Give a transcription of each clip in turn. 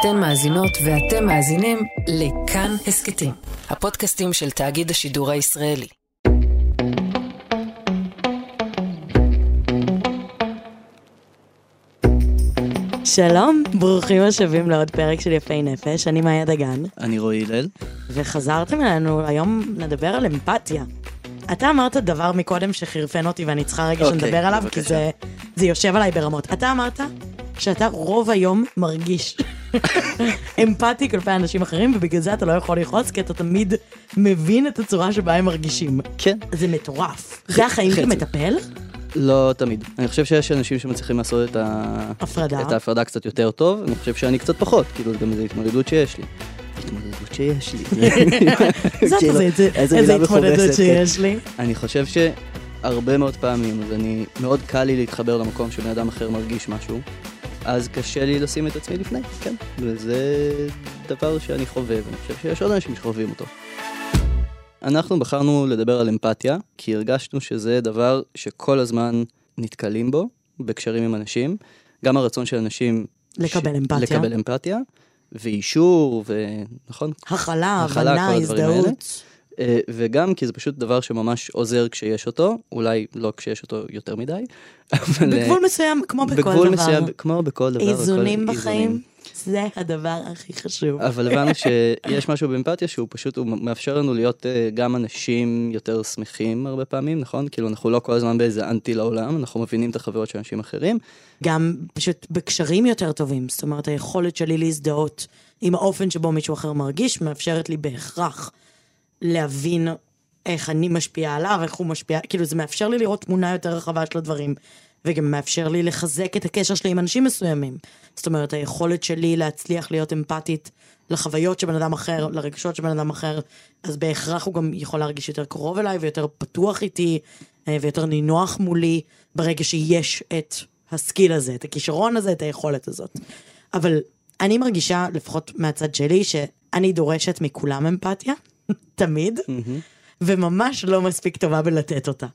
אתן מאזינות ואתם מאזינים לכאן הסכתים, הפודקאסטים של תאגיד השידור הישראלי. שלום, ברוכים השבים לעוד פרק של יפי נפש, אני מאיה דגן, אני רועי הלל. וחזרתם אלינו, היום נדבר על אמפתיה. אתה אמרת דבר מקודם שחירפן אותי ואני צריכה רגע אוקיי, שנדבר עליו, כי בבקשה. זה, זה יושב עליי ברמות. אתה אמרת שאתה רוב היום מרגיש אמפתי כלפי אנשים אחרים, ובגלל זה אתה לא יכול לכעוס, כי אתה תמיד מבין את הצורה שבה הם מרגישים. כן. זה מטורף. זה החיים של חצי. מטפל? לא תמיד. אני חושב שיש אנשים שמצליחים לעשות את, ה... הפרדה. את ההפרדה קצת יותר טוב, אני חושב שאני קצת פחות, כאילו גם איזו התמודדות שיש לי. התמודדות שיש לי. זאת כאילו, איזה התמודדות מכובסת, שיש לי. אני חושב שהרבה מאוד פעמים, אז אני, מאוד קל לי להתחבר למקום שבן אדם אחר מרגיש משהו, אז קשה לי לשים את עצמי לפני, כן. וזה דבר שאני חווה, ואני חושב שיש עוד אנשים שחווים אותו. אנחנו בחרנו לדבר על אמפתיה, כי הרגשנו שזה דבר שכל הזמן נתקלים בו, בקשרים עם אנשים. גם הרצון של אנשים... לקבל אמפתיה. לקבל אמפתיה, ואישור, ונכון? הכלה, הבנה, הדברים האלה. הזדהות. אה, וגם כי זה פשוט דבר שממש עוזר כשיש אותו, אולי לא כשיש אותו יותר מדי. אה, בגבול מסוים, כמו בכל דבר. בגבול מסוים, כמו בכל דבר. איזונים בחיים, איזונים. זה הדבר הכי חשוב. אבל הבנו שיש משהו באמפתיה שהוא פשוט, הוא מאפשר לנו להיות אה, גם אנשים יותר שמחים הרבה פעמים, נכון? כאילו אנחנו לא כל הזמן באיזה אנטי לעולם, אנחנו מבינים את החוויות של אנשים אחרים. גם פשוט בקשרים יותר טובים, זאת אומרת, היכולת שלי להזדהות עם האופן שבו מישהו אחר מרגיש, מאפשרת לי בהכרח להבין איך אני משפיעה עליו, איך הוא משפיע, כאילו זה מאפשר לי לראות תמונה יותר רחבה של הדברים, וגם מאפשר לי לחזק את הקשר שלי עם אנשים מסוימים. זאת אומרת, היכולת שלי להצליח להיות אמפתית לחוויות של בן אדם אחר, לרגשות של בן אדם אחר, אז בהכרח הוא גם יכול להרגיש יותר קרוב אליי ויותר פתוח איתי, אה, ויותר נינוח מולי, ברגע שיש את הסקיל הזה, את הכישרון הזה, את היכולת הזאת. אבל אני מרגישה, לפחות מהצד שלי, שאני דורשת מכולם אמפתיה, תמיד, וממש לא מספיק טובה בלתת אותה.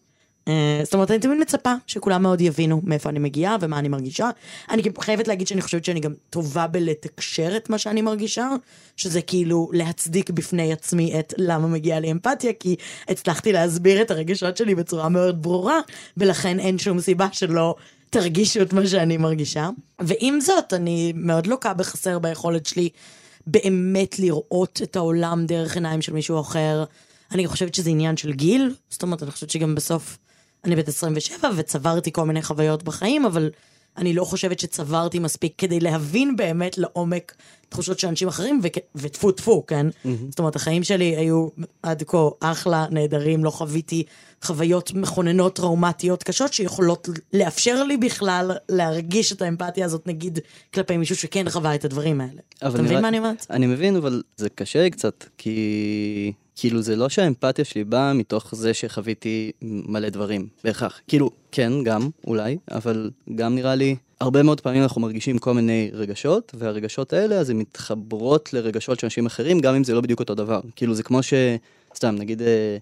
אה, זאת אומרת, אני תמיד מצפה שכולם מאוד יבינו מאיפה אני מגיעה ומה אני מרגישה. אני גם חייבת להגיד שאני חושבת שאני גם טובה בלתקשר את מה שאני מרגישה, שזה כאילו להצדיק בפני עצמי את למה מגיעה לי אמפתיה, כי הצלחתי להסביר את הרגשות שלי בצורה מאוד ברורה, ולכן אין שום סיבה שלא תרגישו את מה שאני מרגישה. ועם זאת, אני מאוד לוקה בחסר ביכולת שלי באמת לראות את העולם דרך עיניים של מישהו אחר. אני חושבת שזה עניין של גיל, זאת אומרת, אני חושבת שגם בסוף אני בת 27 וצברתי כל מיני חוויות בחיים, אבל אני לא חושבת שצברתי מספיק כדי להבין באמת לעומק תחושות של אנשים אחרים, וטפו טפו, כן? זאת אומרת, החיים שלי היו עד כה אחלה, נהדרים, לא חוויתי חוויות מכוננות טראומטיות קשות שיכולות לאפשר לי בכלל להרגיש את האמפתיה הזאת, נגיד, כלפי מישהו שכן חווה את הדברים האלה. אתה מבין מה אני אומרת? אני מבין, אבל זה קשה קצת, כי כאילו זה לא שהאמפתיה שלי באה מתוך זה שחוויתי מלא דברים, בהכרח. כאילו, כן, גם, אולי, אבל גם נראה לי, הרבה מאוד פעמים אנחנו מרגישים כל מיני רגשות, והרגשות האלה, אז הן מתחברות לרגשות של אנשים אחרים, גם אם זה לא בדיוק אותו דבר. כאילו, זה כמו ש... סתם, נגיד אה,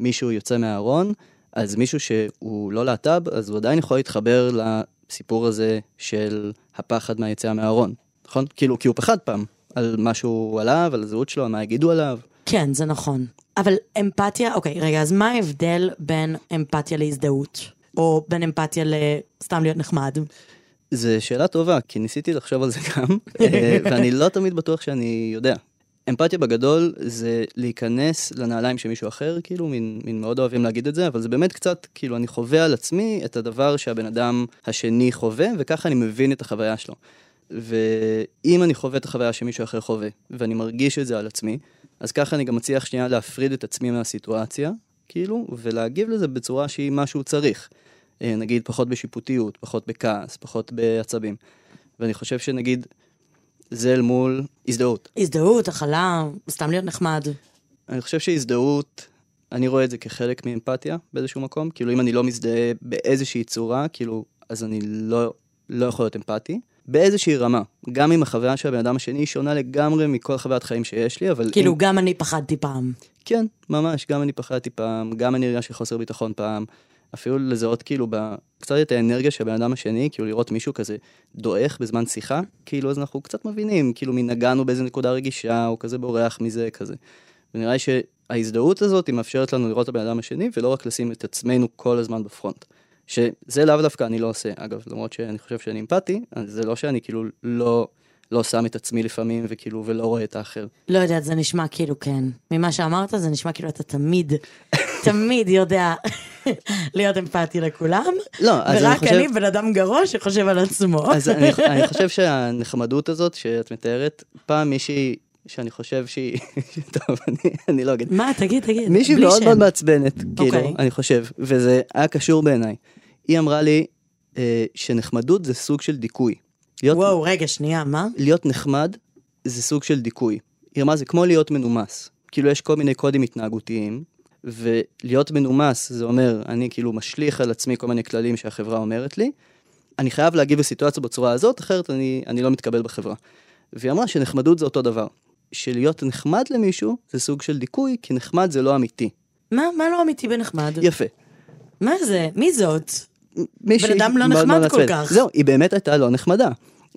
מישהו יוצא מהארון, אז מישהו שהוא לא להט"ב, אז הוא עדיין יכול להתחבר לסיפור הזה של הפחד מהיציאה מהארון, נכון? כאילו, כי הוא פחד פעם על מה שהוא עליו, על הזהות שלו, על מה יגידו עליו. כן, זה נכון. אבל אמפתיה, אוקיי, רגע, אז מה ההבדל בין אמפתיה להזדהות? או בין אמפתיה לסתם להיות נחמד? זו שאלה טובה, כי ניסיתי לחשוב על זה גם, אה, ואני לא תמיד בטוח שאני יודע. אמפתיה בגדול זה להיכנס לנעליים של מישהו אחר, כאילו, מין, מין מאוד אוהבים להגיד את זה, אבל זה באמת קצת, כאילו, אני חווה על עצמי את הדבר שהבן אדם השני חווה, וככה אני מבין את החוויה שלו. ואם אני חווה את החוויה שמישהו אחר חווה, ואני מרגיש את זה על עצמי, אז ככה אני גם מצליח שנייה להפריד את עצמי מהסיטואציה, כאילו, ולהגיב לזה בצורה שהיא מה שהוא צריך. אה, נגיד, פחות בשיפוטיות, פחות בכעס, פחות בעצבים. ואני חושב שנגיד, זה אל מול הזדהות. הזדהות, הכלה, סתם להיות נחמד. אני חושב שהזדהות, אני רואה את זה כחלק מאמפתיה באיזשהו מקום. כאילו, אם אני לא מזדהה באיזושהי צורה, כאילו, אז אני לא, לא יכול להיות אמפתי. באיזושהי רמה. גם אם החוויה של הבן אדם השני היא שונה לגמרי מכל חוויית חיים שיש לי, אבל... כאילו, אם... גם אני פחדתי פעם. כן, ממש, גם אני פחדתי פעם, גם אני הרגשתי חוסר ביטחון פעם, אפילו לזהות כאילו ב... קצת את האנרגיה של הבן אדם השני, כאילו לראות מישהו כזה דועך בזמן שיחה, כאילו אז אנחנו קצת מבינים, כאילו מי נגענו באיזה נקודה רגישה, או כזה בורח מזה, כזה. ונראה לי שההזדהות הזאת היא מאפשרת לנו לראות את הבן אדם השני, ולא רק לשים את עצמנו כל הזמן בפרונט. שזה לאו דווקא אני לא עושה, אגב, למרות שאני חושב שאני אמפתי, אז זה לא שאני כאילו לא, לא שם את עצמי לפעמים, וכאילו, ולא רואה את האחר. לא יודעת, זה נשמע כאילו כן. ממה שאמרת, זה נשמע כאילו אתה תמיד, תמיד יודע להיות אמפתי לכולם, לא, אז אני ורק חושב... אני בן אדם גרוע שחושב על עצמו. אז אני, אני חושב שהנחמדות הזאת שאת מתארת, פעם מישהי שאני חושב שהיא, טוב, אני, אני לא אגיד, מה, תגיד, תגיד. מישהי מאוד שם. מאוד מעצבנת, כאילו, אוקיי. אני חושב, וזה היה קשור בעיניי. היא אמרה לי אה, שנחמדות זה סוג של דיכוי. להיות, וואו, רגע, שנייה, מה? להיות נחמד זה סוג של דיכוי. היא אמרה, זה כמו להיות מנומס. כאילו, יש כל מיני קודים התנהגותיים, ולהיות מנומס זה אומר, אני כאילו משליך על עצמי כל מיני כללים שהחברה אומרת לי, אני חייב להגיב לסיטואציה בצורה הזאת, אחרת אני, אני לא מתקבל בחברה. והיא אמרה שנחמדות זה אותו דבר. שלהיות נחמד למישהו זה סוג של דיכוי, כי נחמד זה לא אמיתי. מה, מה לא אמיתי בנחמד? יפה. מה זה? מי זאת? מישהי בן אדם לא נחמד כל. כך. זהו, היא באמת הייתה לא נחמדה.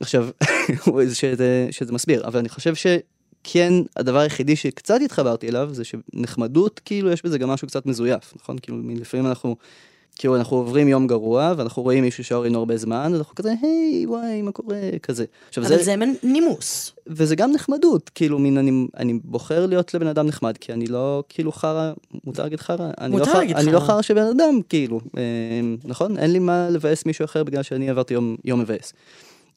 עכשיו, שזה, שזה מסביר, אבל אני חושב שכן, הדבר היחידי שקצת התחברתי אליו, זה שנחמדות, כאילו, יש בזה גם משהו קצת מזויף, נכון? כאילו, לפעמים אנחנו, כאילו, אנחנו עוברים יום גרוע, ואנחנו רואים מישהו ראינו הרבה זמן, ואנחנו כזה, היי, וואי, מה קורה? כזה. עכשיו, אבל זה נימוס. וזה גם נחמדות, כאילו, מין, אני, אני בוחר להיות לבן אדם נחמד, כי אני לא, כאילו, חרא, מותר להגיד חרא? אני מותר לא חרא- להגיד אני לא חרא. חרא של בן אדם, כאילו, אה, נכון? אין לי מה לבאס מישהו אחר בגלל שאני עברתי יום, יום מבאס.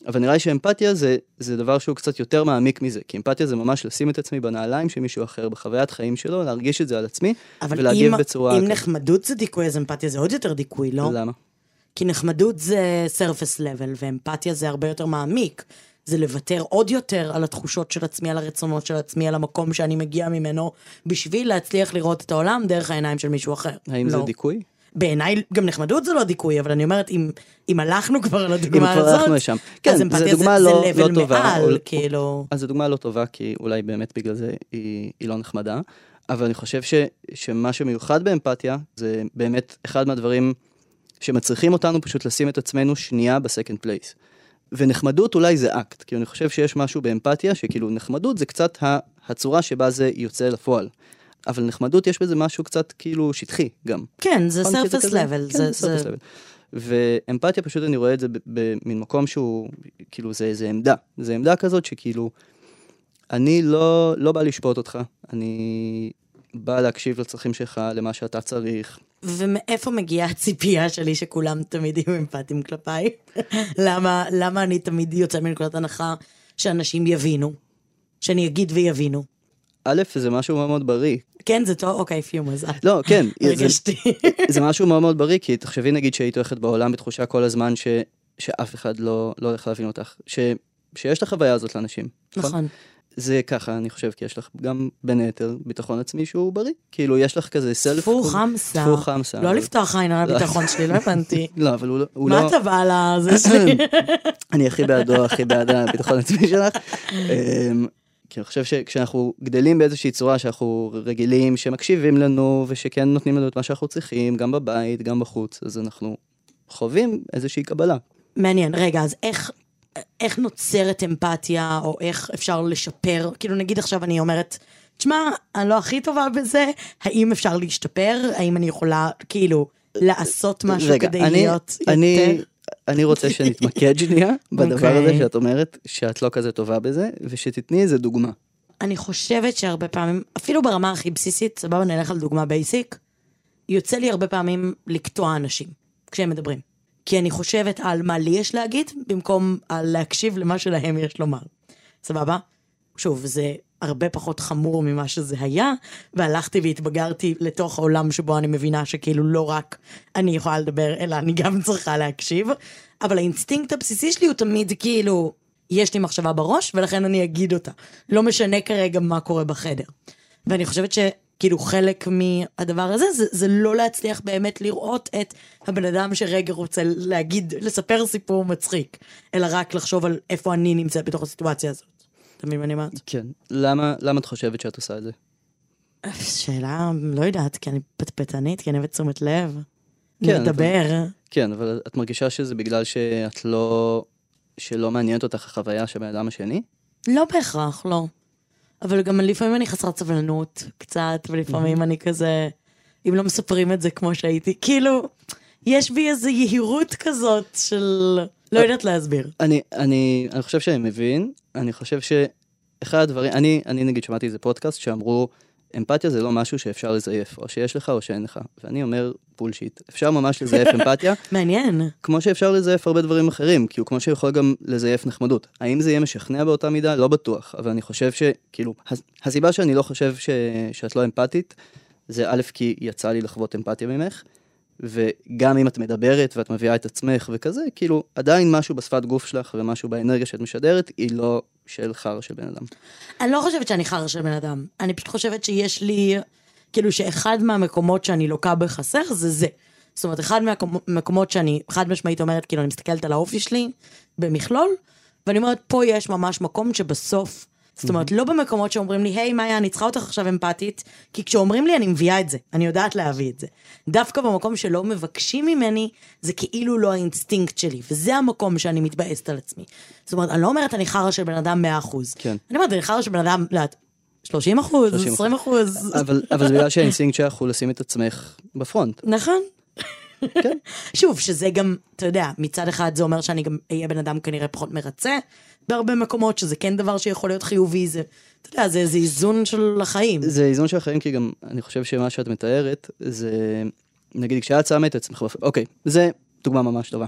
אבל נראה לי שאמפתיה זה, זה דבר שהוא קצת יותר מעמיק מזה, כי אמפתיה זה ממש לשים את עצמי בנעליים של מישהו אחר, בחוויית חיים שלו, להרגיש את זה על עצמי, אבל ולהגיב אם, בצורה... אם כזאת. נחמדות זה דיכוי, אז אמפתיה זה עוד יותר דיכוי, לא? למה? כי נחמדות זה surface level, ואמפתיה זה הרבה יותר מעמיק. זה לוותר עוד יותר על התחושות של עצמי, על הרצונות של עצמי, על המקום שאני מגיע ממנו, בשביל להצליח לראות את העולם דרך העיניים של מישהו אחר. האם לא. זה דיכוי? בעיניי גם נחמדות זה לא דיכוי, אבל אני אומרת, אם, אם הלכנו כבר אם לדוגמה כבר הזאת, הלכנו לשם. כן, אז זו אמפתיה דוגמה זה, לא- זה לא טובה, מעל, או- כאילו... אז זו דוגמה לא טובה, כי אולי באמת בגלל זה היא, היא לא נחמדה, אבל אני חושב ש, שמה שמיוחד באמפתיה, זה באמת אחד מהדברים שמצריכים אותנו פשוט לשים את עצמנו שנייה ב second place. ונחמדות אולי זה אקט, כי אני חושב שיש משהו באמפתיה, שכאילו נחמדות זה קצת ה- הצורה שבה זה יוצא לפועל. אבל נחמדות יש בזה משהו קצת כאילו שטחי גם. כן, זה כזה- level. כן, זה, זה... level. ואמפתיה פשוט אני רואה את זה במין מקום שהוא, כאילו זה, זה עמדה, זה עמדה כזאת שכאילו, אני לא, לא בא לשפוט אותך, אני בא להקשיב לצרכים שלך, למה שאתה צריך. ומאיפה מגיעה הציפייה שלי שכולם תמיד יהיו אמפתיים כלפיי? למה, למה אני תמיד יוצא מנקודת הנחה שאנשים יבינו? שאני אגיד ויבינו. א', זה משהו מאוד מאוד בריא. כן, זה טוב? אוקיי, פיו מזל. לא, כן, הרגשתי. זה משהו מאוד מאוד בריא, כי תחשבי נגיד שהיית הולכת בעולם בתחושה כל הזמן ש, שאף אחד לא, לא הולך להבין אותך, ש, שיש את החוויה הזאת לאנשים. נכון. זה ככה, אני חושב, כי יש לך גם, בין היתר, ביטחון עצמי שהוא בריא. כאילו, יש לך כזה סלף... טפו חמסה. טפו חמסה. לא לפתוח עין על הביטחון שלי, לא הבנתי. לא, אבל הוא לא... מה. אתה בא לזה שלי? אני הכי בעדו, הכי בעד הביטחון העצמי שלך. כי אני חושב שכשאנחנו גדלים באיזושהי צורה שאנחנו רגילים, שמקשיבים לנו ושכן נותנים לנו את מה שאנחנו צריכים, גם בבית, גם בחוץ, אז אנחנו חווים איזושהי קבלה. מעניין, רגע, אז איך, איך נוצרת אמפתיה, או איך אפשר לשפר? כאילו, נגיד עכשיו אני אומרת, תשמע, אני לא הכי טובה בזה, האם אפשר להשתפר? האם אני יכולה, כאילו, לעשות משהו רגע, כדי אני- להיות אני, יותר... אני רוצה שנתמקד שנייה בדבר הזה אוקיי. שאת אומרת שאת לא כזה טובה בזה, ושתתני איזה דוגמה. אני חושבת שהרבה פעמים, אפילו ברמה הכי בסיסית, סבבה, נלך על דוגמה בייסיק, יוצא לי הרבה פעמים לקטוע אנשים כשהם מדברים. כי אני חושבת על מה לי יש להגיד, במקום על להקשיב למה שלהם יש לומר. סבבה? שוב, זה הרבה פחות חמור ממה שזה היה, והלכתי והתבגרתי לתוך העולם שבו אני מבינה שכאילו לא רק אני יכולה לדבר, אלא אני גם צריכה להקשיב, אבל האינסטינקט הבסיסי שלי הוא תמיד כאילו, יש לי מחשבה בראש, ולכן אני אגיד אותה. לא משנה כרגע מה קורה בחדר. ואני חושבת שכאילו חלק מהדבר הזה, זה, זה לא להצליח באמת לראות את הבן אדם שרגע רוצה להגיד, לספר סיפור מצחיק, אלא רק לחשוב על איפה אני נמצאת בתוך הסיטואציה הזאת. אתה מבין מה אני אומרת? כן. למה, למה את חושבת שאת עושה את זה? שאלה, לא יודעת, כי אני פטפטנית, כי אני אוהבת תשומת לב. כן, נדבר. כן, אבל את מרגישה שזה בגלל שאת לא... שלא מעניינת אותך החוויה של הבן אדם השני? לא בהכרח, לא. אבל גם לפעמים אני חסרת סבלנות, קצת, ולפעמים אני כזה, אם לא מספרים את זה כמו שהייתי, כאילו, יש בי איזו יהירות כזאת של... לא יודעת להסביר. אני, אני, אני חושב שאני מבין, אני חושב שאחד הדברים, אני, אני נגיד שמעתי איזה פודקאסט שאמרו, אמפתיה זה לא משהו שאפשר לזייף, או שיש לך או שאין לך. ואני אומר, בולשיט, אפשר ממש לזייף אמפתיה, מעניין. כמו שאפשר לזייף הרבה דברים אחרים, כאילו כמו שיכול גם לזייף נחמדות. האם זה יהיה משכנע באותה מידה? לא בטוח, אבל אני חושב שכאילו, הס- הסיבה שאני לא חושב ש, שאת לא אמפתית, זה א', כי יצא לי לחוות אמפתיה ממך, וגם אם את מדברת ואת מביאה את עצמך וכזה, כאילו, עדיין משהו בשפת גוף שלך ומשהו באנרגיה שאת משדרת, היא לא של חרא של בן אדם. אני לא חושבת שאני חרא של בן אדם. אני פשוט חושבת שיש לי, כאילו שאחד מהמקומות שאני לוקה בחסר זה זה. זאת אומרת, אחד מהמקומות שאני חד משמעית אומרת, כאילו, אני מסתכלת על האופי שלי במכלול, ואני אומרת, פה יש ממש מקום שבסוף, זאת אומרת, לא במקומות שאומרים לי, היי, מאיה, אני צריכה אותך עכשיו אמפתית, כי כשאומרים לי, אני מביאה את זה, אני יודעת להביא את זה. דווקא במקום שלא מבקשים ממני, זה כאילו לא האינסטינקט שלי, וזה המקום שאני מתבאסת על עצמי. זאת אומרת, אני לא אומרת, אני חרא של בן אדם 100%. כן. אני אומרת, אני חרא של בן אדם, לא יודעת, 30 אחוז, 30%. 20 אחוז. אבל, אבל זה בגלל שהאינסטינקט שלך הוא לשים את עצמך ב front. נכון. כן. שוב, שזה גם, אתה יודע, מצד אחד זה אומר שאני גם אהיה בן אדם כנראה פחות מרצה בהרבה מקומות, שזה כן דבר שיכול להיות חיובי, זה, אתה יודע, זה איזה איזון של החיים. זה איזון של החיים, כי גם אני חושב שמה שאת מתארת, זה, נגיד כשאת שמה את עצמך, אוקיי, זה דוגמה ממש טובה.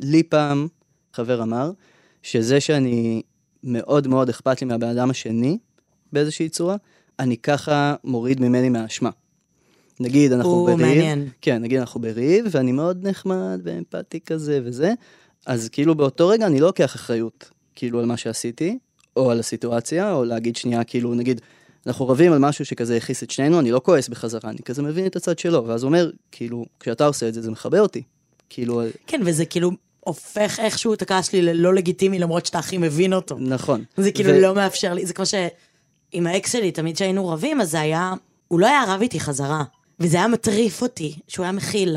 לי פעם חבר אמר, שזה שאני מאוד מאוד אכפת לי מהבן אדם השני, באיזושהי צורה, אני ככה מוריד ממני מהאשמה. נגיד אנחנו או, בריב, מעניין. כן, נגיד אנחנו בריב, ואני מאוד נחמד ואמפתי כזה וזה, אז כאילו באותו רגע אני לא לוקח אחריות, כאילו על מה שעשיתי, או על הסיטואציה, או להגיד שנייה, כאילו נגיד, אנחנו רבים על משהו שכזה הכעיס את שנינו, אני לא כועס בחזרה, אני כזה מבין את הצד שלו, ואז הוא אומר, כאילו, כשאתה עושה את זה, זה מכבה אותי. כאילו, כן, וזה כאילו הופך איכשהו את הכעס שלי ללא לגיטימי, למרות שאתה הכי מבין אותו. נכון. זה כאילו ו- לא מאפשר לי, זה כמו שעם האקס שלי, תמיד כשהיינו רבים, אז זה היה, הוא לא היה רב איתי חזרה. וזה היה מטריף אותי, שהוא היה מכיל.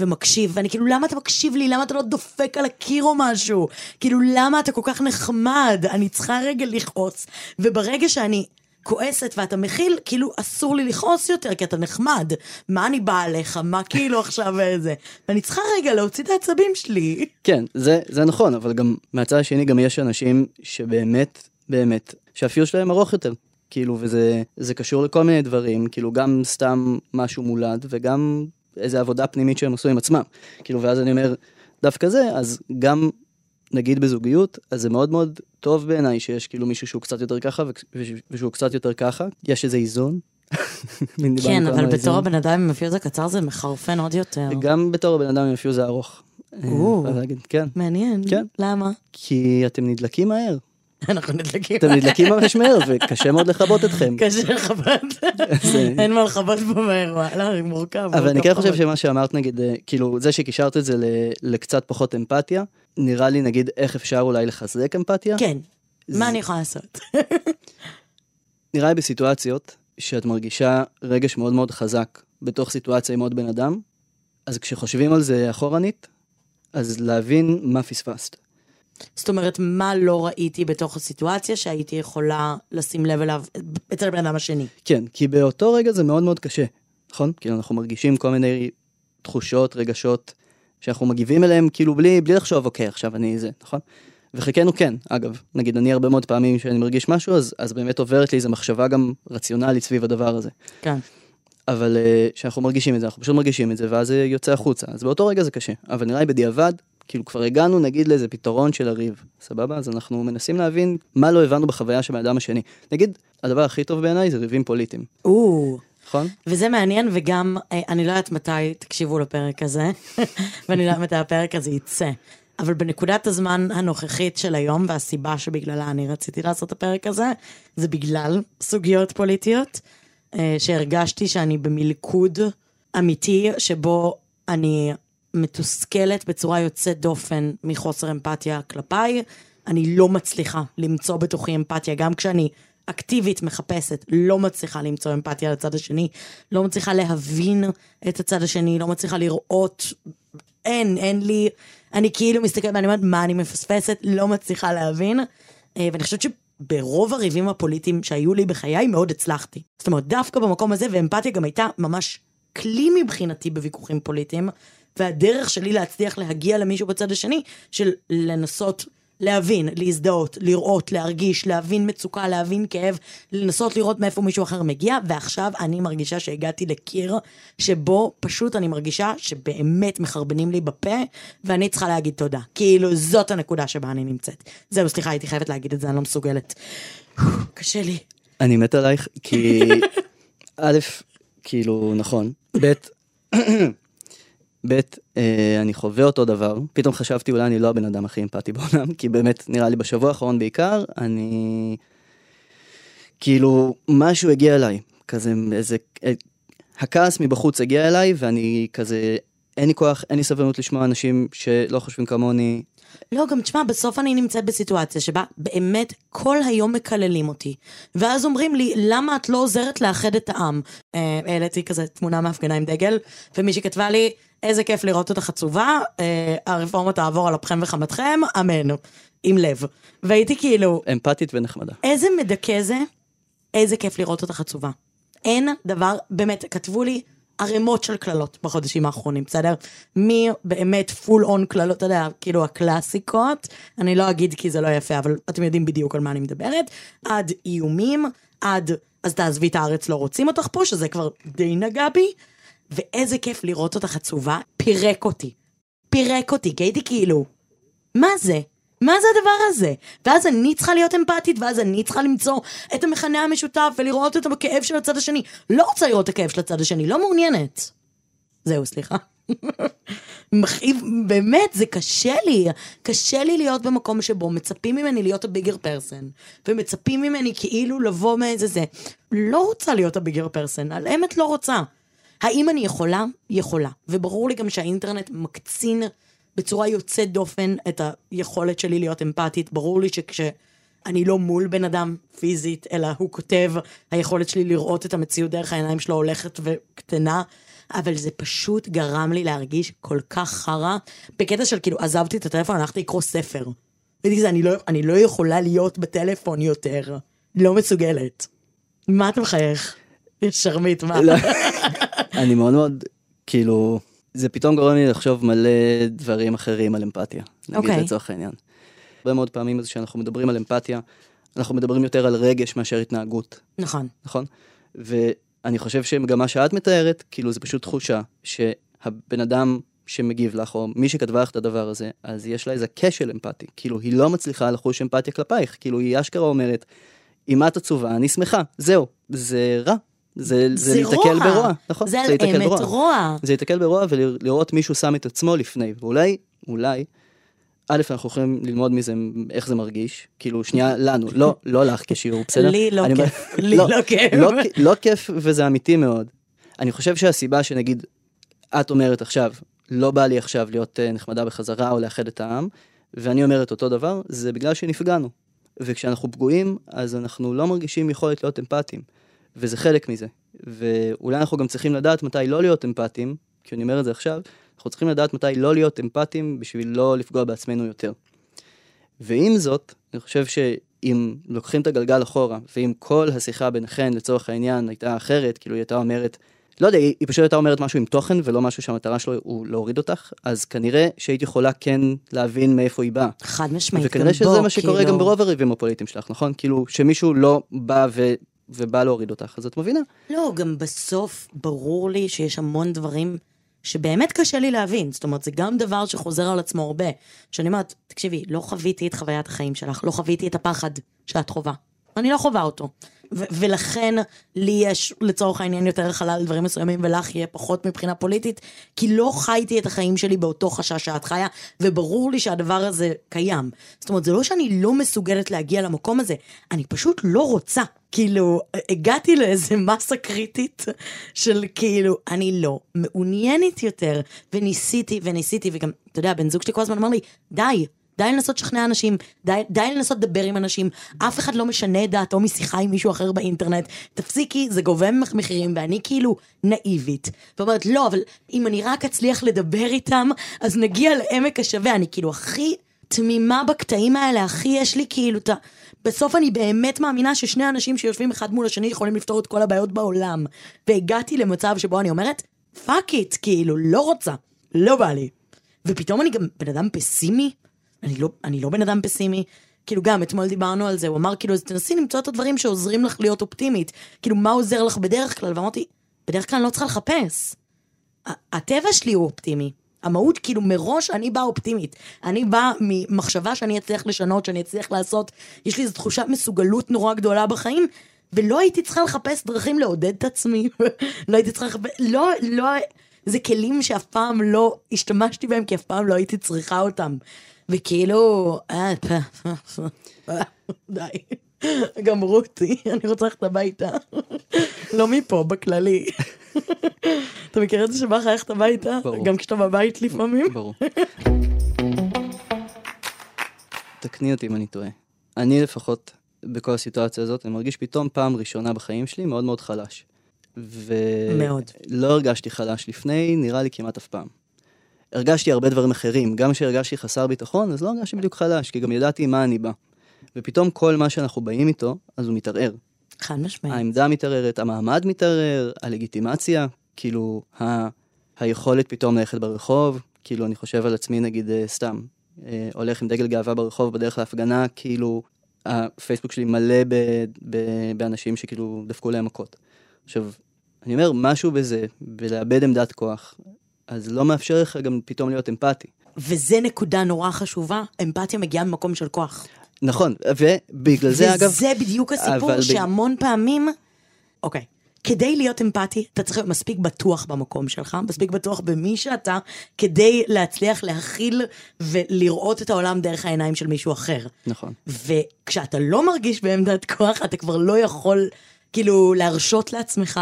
ומקשיב, ואני כאילו, למה אתה מקשיב לי? למה אתה לא דופק על הקיר או משהו? כאילו, למה אתה כל כך נחמד? אני צריכה רגע לכעוס. וברגע שאני כועסת ואתה מכיל, כאילו, אסור לי לכעוס יותר, כי אתה נחמד. מה אני באה עליך? מה כאילו עכשיו איזה? ואני צריכה רגע להוציא את העצבים שלי. כן, זה, זה נכון, אבל גם מהצד השני גם יש אנשים שבאמת, באמת, שהפיוס שלהם ארוך יותר. כאילו, וזה זה קשור לכל מיני דברים, כאילו, גם סתם משהו מולד, וגם איזה עבודה פנימית שהם עשו עם עצמם. כאילו, ואז אני אומר, דווקא זה, אז גם, נגיד בזוגיות, אז זה מאוד מאוד טוב בעיניי שיש כאילו מישהו שהוא קצת יותר ככה, ושהוא קצת יותר ככה. יש איזה איזון. כן, אבל בתור. הבן אדם עם הפיוז הקצר זה מחרפן עוד יותר. גם בתור הבן אדם עם הפיוז הארוך. אה, כן. מעניין. כן. למה? כי אתם נדלקים מהר. אנחנו נדלקים. אתם נדלקים ממש מהר, וקשה מאוד לכבות אתכם. קשה לכבות. זה- אין מה לכבות פה מהר, וואלה, מורכב. אבל אני כן חושב. שמה שאמרת, נגיד, אה, כאילו, זה שקישרת את זה לקצת פחות אמפתיה, נראה לי, נגיד, איך אפשר אולי לחזק אמפתיה. כן. זה- מה אני יכולה לעשות? נראה לי בסיטואציות שאת מרגישה רגש מאוד מאוד חזק בתוך סיטואציה עם עוד בן אדם, אז כשחושבים על זה אחורנית, אז להבין מה פספסת. זאת אומרת, מה לא ראיתי בתוך הסיטואציה שהייתי יכולה לשים לב אליו אצל הבן אדם השני. כן, כי באותו רגע זה מאוד מאוד קשה, נכון? כאילו אנחנו מרגישים כל מיני תחושות, רגשות, שאנחנו מגיבים אליהם כאילו בלי, בלי לחשוב, אוקיי, עכשיו אני זה, נכון? וחלקנו כן, אגב, נגיד אני הרבה מאוד פעמים שאני מרגיש משהו, אז, אז באמת עוברת לי איזו מחשבה גם רציונלית סביב הדבר הזה. כן. אבל אה, כשאנחנו מרגישים את זה, אנחנו פשוט מרגישים את זה, ואז זה יוצא החוצה. אז באותו רגע זה קשה. אבל נראה לי בדיעבד, כאילו כבר הגענו נגיד לאיזה פתרון של הריב, סבבה? אז אנחנו מנסים להבין מה לא הבנו בחוויה של האדם השני. נגיד, הדבר הכי טוב בעיניי זה ריבים פוליטיים, או, נכון? וזה מעניין, וגם, אה, אני לא יודעת מתי תקשיבו לפרק הזה, ואני לא יודעת מתי הפרק הזה יצא. אבל בנקודת הזמן הנוכחית של היום, והסיבה שבגללה אני רציתי לעשות את הפרק הזה, זה בגלל סוגיות פוליטיות, אה, שהרגשתי שאני במלכוד אמיתי, שבו אני מתוסכלת בצורה יוצאת דופן מחוסר אמפתיה כלפיי. אני לא מצליחה למצוא בתוכי אמפתיה, גם כשאני אקטיבית מחפשת, לא מצליחה למצוא אמפתיה לצד השני, לא מצליחה להבין את הצד השני, לא מצליחה לראות, אין, אין לי, אני כאילו מסתכלת ואני אומרת, מה אני מפספסת, לא מצליחה להבין, אה, ואני חושבת שברוב הריבים הפוליטיים שהיו לי בחיי, מאוד הצלחתי. זאת אומרת, דווקא במקום הזה, ואמפתיה גם הייתה ממש כלי מבחינתי בוויכוחים פוליטיים, והדרך שלי להצליח להגיע למישהו בצד השני, של לנסות להבין, להזדהות, לראות, להרגיש, להבין מצוקה, להבין כאב, לנסות לראות מאיפה מישהו אחר מגיע, ועכשיו אני מרגישה שהגעתי לקיר שבו פשוט אני מרגישה שבאמת מחרבנים לי בפה, ואני צריכה להגיד תודה. כאילו, זאת הנקודה שבה אני נמצאת. זהו, סליחה, הייתי חייבת להגיד את זה, אני לא מסוגלת. קשה לי. אני מת עלייך, כי א', כאילו, נכון, ב', ב', אה, אני חווה אותו דבר, פתאום חשבתי אולי אני לא הבן אדם הכי אמפתי בעולם, כי באמת, נראה לי בשבוע האחרון בעיקר, אני... כאילו, משהו הגיע אליי, כזה איזה... אה, הכעס מבחוץ הגיע אליי, ואני כזה, אין לי כוח, אין לי סבלנות לשמוע אנשים שלא חושבים כמוני. לא, גם תשמע, בסוף אני נמצאת בסיטואציה שבה באמת כל היום מקללים אותי. ואז אומרים לי, למה את לא עוזרת לאחד את העם? אה, העליתי כזה תמונה מהפגנה עם דגל, ומישהי כתבה לי, איזה כיף לראות אותך עצובה, אה, הרפורמה תעבור על אפכם וחמתכם, אמן. עם לב. והייתי כאילו, אמפתית ונחמדה. איזה מדכא זה, איזה כיף לראות אותך עצובה. אין דבר, באמת, כתבו לי ערימות של קללות בחודשים האחרונים, בסדר? מי באמת פול און קללות, אתה יודע, כאילו הקלאסיקות, אני לא אגיד כי זה לא יפה, אבל אתם יודעים בדיוק על מה אני מדברת, עד איומים, עד אז תעזבי את הארץ, לא רוצים אותך פה, שזה כבר די נגע בי, ואיזה כיף לראות אותך עצובה, פירק אותי. פירק אותי, כי הייתי כאילו, מה זה? מה זה הדבר הזה? ואז אני צריכה להיות אמפתית, ואז אני צריכה למצוא את המכנה המשותף ולראות את הכאב של הצד השני. לא רוצה לראות את הכאב של הצד השני, לא מעוניינת. זהו, סליחה. מכאיב, באמת, זה קשה לי. קשה לי להיות במקום שבו מצפים ממני להיות הביגר פרסן, ומצפים ממני כאילו לבוא מאיזה זה. לא רוצה להיות הביגר פרסן, על אמת לא רוצה. האם אני יכולה? יכולה. וברור לי גם שהאינטרנט מקצין בצורה יוצאת דופן את היכולת שלי להיות אמפתית. ברור לי שכשאני לא מול בן אדם פיזית, אלא הוא כותב, היכולת שלי לראות את המציאות דרך העיניים שלו הולכת וקטנה. אבל זה פשוט גרם לי להרגיש כל כך חרא, בקטע של כאילו עזבתי את הטלפון, הלכתי לקרוא ספר. והייתי כזה, אני לא, אני לא יכולה להיות בטלפון יותר. לא מסוגלת. מה אתה מחייך? שרמית, מה? לא. אני מאוד מאוד, כאילו, זה פתאום גורם לי לחשוב מלא דברים אחרים על אמפתיה, נגיד אוקיי. לצורך העניין. הרבה מאוד פעמים זה שאנחנו מדברים על אמפתיה, אנחנו מדברים יותר על רגש מאשר התנהגות, נכון. נכון? ואני חושב שגם מה שאת מתארת, כאילו זה פשוט תחושה שהבן אדם שמגיב לך, או מי שכתבה לך את הדבר הזה, אז יש לה איזה כשל אמפתי. כאילו, היא לא מצליחה לחוש אמפתיה כלפייך, כאילו, היא אשכרה אומרת, אם את עצובה, אני שמחה, זהו, זה רע. זה, זה, זה להיתקל רוע. ברוע, נכון? זה על להיתקל אמת רוע. זה להיתקל ברוע ולראות מישהו שם את עצמו לפני, ואולי, אולי, א', אנחנו יכולים ללמוד מזה איך זה מרגיש, כאילו, שנייה, לנו, לא, לא לך כשיעור, בסדר? לי לא אומר- כיף, לי לא כיף. לא, לא כיף וזה אמיתי מאוד. אני חושב שהסיבה שנגיד, את אומרת עכשיו, לא בא לי עכשיו להיות אה, נחמדה בחזרה או לאחד את העם, ואני אומרת אותו דבר, זה בגלל שנפגענו. וכשאנחנו פגועים, אז אנחנו לא מרגישים יכולת להיות אמפתיים. וזה חלק מזה. ואולי אנחנו גם צריכים לדעת מתי לא להיות אמפתיים, כי אני אומר את זה עכשיו, אנחנו צריכים לדעת מתי לא להיות אמפתיים בשביל לא לפגוע בעצמנו יותר. ועם זאת, אני חושב שאם לוקחים את הגלגל אחורה, ואם כל השיחה ביניכן לצורך העניין הייתה אחרת, כאילו היא הייתה אומרת, לא יודע, היא פשוט הייתה אומרת משהו עם תוכן ולא משהו שהמטרה שלו הוא להוריד אותך, אז כנראה שהיית יכולה כן להבין מאיפה היא באה. חד משמעית, גם בו, וכנראה שזה מה שקורה כאילו- גם ברוב הריבים הפוליטיים שלך, נכון? כאילו, שמישהו לא בא ו... ובא להוריד אותך, אז את מבינה. לא, גם בסוף ברור לי שיש המון דברים שבאמת קשה לי להבין. זאת אומרת, זה גם דבר שחוזר על עצמו הרבה. שאני אומרת, תקשיבי, לא חוויתי את חוויית החיים שלך, לא חוויתי את הפחד שאת חווה. אני לא חווה אותו. ולכן לי יש לצורך העניין יותר חלל דברים מסוימים ולך יהיה פחות מבחינה פוליטית, כי לא חייתי את החיים שלי באותו חשש שאת חיה, וברור לי שהדבר הזה קיים. זאת אומרת, זה לא שאני לא מסוגלת להגיע למקום הזה, אני פשוט לא רוצה. כאילו, הגעתי לאיזה מסה קריטית של כאילו, אני לא מעוניינת יותר, וניסיתי וניסיתי, וגם, אתה יודע, בן זוג שלי כל הזמן אמר לי, די, די לנסות לשכנע אנשים, די, די לנסות לדבר עם אנשים, אף אחד לא משנה את דעתו משיחה עם מישהו אחר באינטרנט, תפסיקי, זה גובה ממך מחירים, ואני כאילו נאיבית. ואומרת, לא, אבל אם אני רק אצליח לדבר איתם, אז נגיע לעמק השווה. אני כאילו הכי תמימה בקטעים האלה, הכי יש לי כאילו את ה... בסוף אני באמת מאמינה ששני אנשים שיושבים אחד מול השני יכולים לפתור את כל הבעיות בעולם. והגעתי למצב שבו אני אומרת, Fuck it, כאילו, לא רוצה, לא בא לי. ופתאום אני גם בן אדם פסימי, אני לא, אני לא בן אדם פסימי. כאילו גם, אתמול דיברנו על זה, הוא אמר כאילו, אז תנסי למצוא את הדברים שעוזרים לך להיות אופטימית. כאילו, מה עוזר לך בדרך כלל? ואמרתי, בדרך כלל אני לא צריכה לחפש. הטבע שלי הוא אופטימי. המהות, כאילו, מראש אני באה אופטימית. אני באה ממחשבה שאני אצליח לשנות, שאני אצליח לעשות, יש לי איזו תחושת מסוגלות נורא גדולה בחיים, ולא הייתי צריכה לחפש דרכים לעודד את עצמי. לא הייתי צריכה לחפש, לא, לא, זה כלים שאף פעם לא השתמשתי בהם, כי אף פעם לא הייתי צריכה אותם. וכאילו, אה, די. גמרו אותי, אני רוצה ללכת הביתה. לא מפה, בכללי. אתה מכיר את זה שבא לך ללכת הביתה? ברור. גם כשאתה בבית לפעמים? ברור. תקני אותי אם אני טועה. אני לפחות, בכל הסיטואציה הזאת, אני מרגיש פתאום פעם ראשונה בחיים שלי מאוד מאוד חלש. ו... מאוד. לא הרגשתי חלש לפני, נראה לי כמעט אף פעם. הרגשתי הרבה דברים אחרים, גם כשהרגשתי חסר ביטחון, אז לא הרגשתי בדיוק חלש, כי גם ידעתי מה אני בא. ופתאום כל מה שאנחנו באים איתו, אז הוא מתערער. חד משמעית. העמדה מתערערת, המעמד מתערער, הלגיטימציה, כאילו, ה... היכולת פתאום ללכת ברחוב, כאילו, אני חושב על עצמי, נגיד, אה, סתם, אה, הולך עם דגל גאווה ברחוב בדרך להפגנה, כאילו, הפייסבוק שלי מלא ב... ב... באנשים שכאילו דפקו להם מכות. עכשיו, אני אומר, משהו בזה, בלאבד עמדת כוח, אז לא מאפשר לך גם פתאום להיות אמפתי. וזה נקודה נורא חשובה, אמפתיה מגיעה ממקום של כוח. נכון, ובגלל זה, אגב... וזה בדיוק הסיפור אבל ב- שהמון פעמים... אוקיי. כדי להיות אמפתי, אתה צריך להיות מספיק בטוח במקום שלך, מספיק בטוח במי שאתה, כדי להצליח להכיל ולראות את העולם דרך העיניים של מישהו אחר. נכון. וכשאתה לא מרגיש בעמדת כוח, אתה כבר לא יכול, כאילו, להרשות לעצמך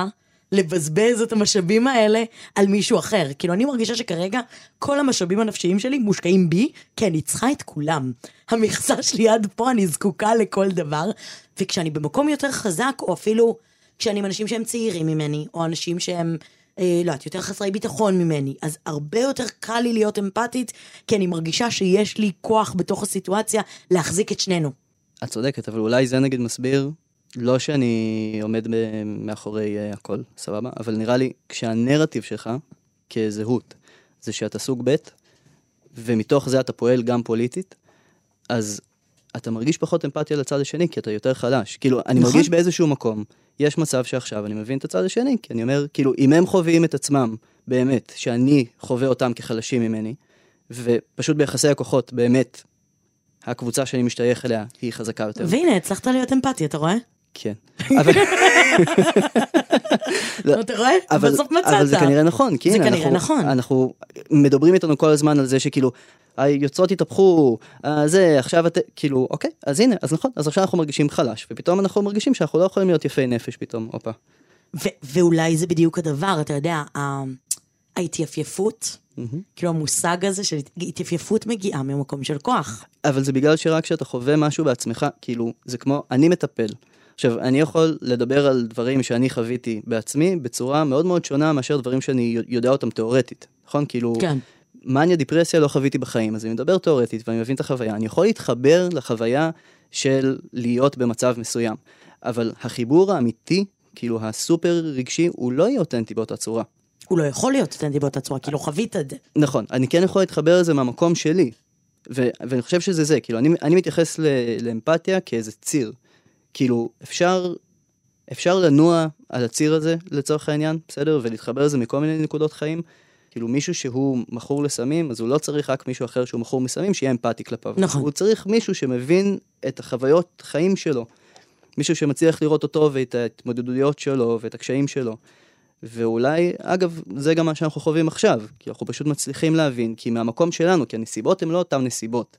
לבזבז את המשאבים האלה על מישהו אחר. כאילו, אני מרגישה שכרגע כל המשאבים הנפשיים שלי מושקעים בי, כי אני צריכה את כולם. המכסה שלי עד פה, אני זקוקה לכל דבר. וכשאני במקום יותר חזק, או אפילו כשאני עם אנשים שהם צעירים ממני, או אנשים שהם... אה, לא יודעת, יותר חסרי ביטחון ממני, אז הרבה יותר קל לי להיות אמפתית, כי אני מרגישה שיש לי כוח בתוך הסיטואציה להחזיק את שנינו. את צודקת, אבל אולי זה נגיד מסביר, לא שאני עומד מאחורי uh, הכל, סבבה? אבל נראה לי, כשהנרטיב שלך, כזהות, זה שאתה סוג ב', ומתוך זה אתה פועל גם פוליטית, אז אתה מרגיש פחות אמפתיה לצד השני, כי אתה יותר חלש. כאילו, אני נכון. מרגיש באיזשהו מקום, יש מצב שעכשיו אני מבין את הצד השני, כי אני אומר, כאילו, אם הם חווים את עצמם, באמת, שאני חווה אותם כחלשים ממני, ופשוט ביחסי הכוחות, באמת, הקבוצה שאני משתייך אליה היא חזקה יותר. והנה, הצלחת להיות אמפתי, אתה רואה? כן. אבל, לא, אתה רואה? אבל, בסוף מצאת. אבל זה כנראה נכון, כי הנה, אנחנו, נכון. אנחנו מדברים איתנו כל הזמן על זה שכאילו, היוצרות התהפכו, אה, זה, עכשיו את, כאילו, אוקיי, אז הנה, אז נכון, אז עכשיו אנחנו מרגישים חלש, ופתאום אנחנו מרגישים שאנחנו לא יכולים להיות יפי נפש פתאום, הופה. ואולי זה בדיוק הדבר, אתה יודע, ההתייפייפות, כאילו המושג הזה של התייפייפות מגיעה ממקום של כוח. אבל זה בגלל שרק כשאתה חווה משהו בעצמך, כאילו, זה כמו, אני מטפל. עכשיו, אני יכול לדבר על דברים שאני חוויתי בעצמי בצורה מאוד מאוד שונה מאשר דברים שאני יודע אותם תיאורטית, נכון? כאילו, כן. מניה דיפרסיה לא חוויתי בחיים, אז אני מדבר תיאורטית ואני מבין את החוויה. אני יכול להתחבר לחוויה של להיות במצב מסוים, אבל החיבור האמיתי, כאילו הסופר רגשי, הוא לא יהיה אותנטי באותה צורה. הוא לא יכול להיות אותנטי באותה צורה, כי לא חווית את זה. נכון, אני כן יכול להתחבר לזה מהמקום שלי, ו- ואני חושב שזה זה, כאילו, אני, אני מתייחס ל- לאמפתיה כאיזה ציר. כאילו, אפשר, אפשר לנוע על הציר הזה, לצורך העניין, בסדר? ולהתחבר לזה מכל מיני נקודות חיים. כאילו, מישהו שהוא מכור לסמים, אז הוא לא צריך רק מישהו אחר שהוא מכור מסמים, שיהיה אמפתי כלפיו. נכון. הוא צריך מישהו שמבין את החוויות חיים שלו. מישהו שמצליח לראות אותו ואת ההתמודדויות שלו ואת הקשיים שלו. ואולי, אגב, זה גם מה שאנחנו חווים עכשיו, כי אנחנו פשוט מצליחים להבין, כי מהמקום שלנו, כי הנסיבות הן לא אותן נסיבות.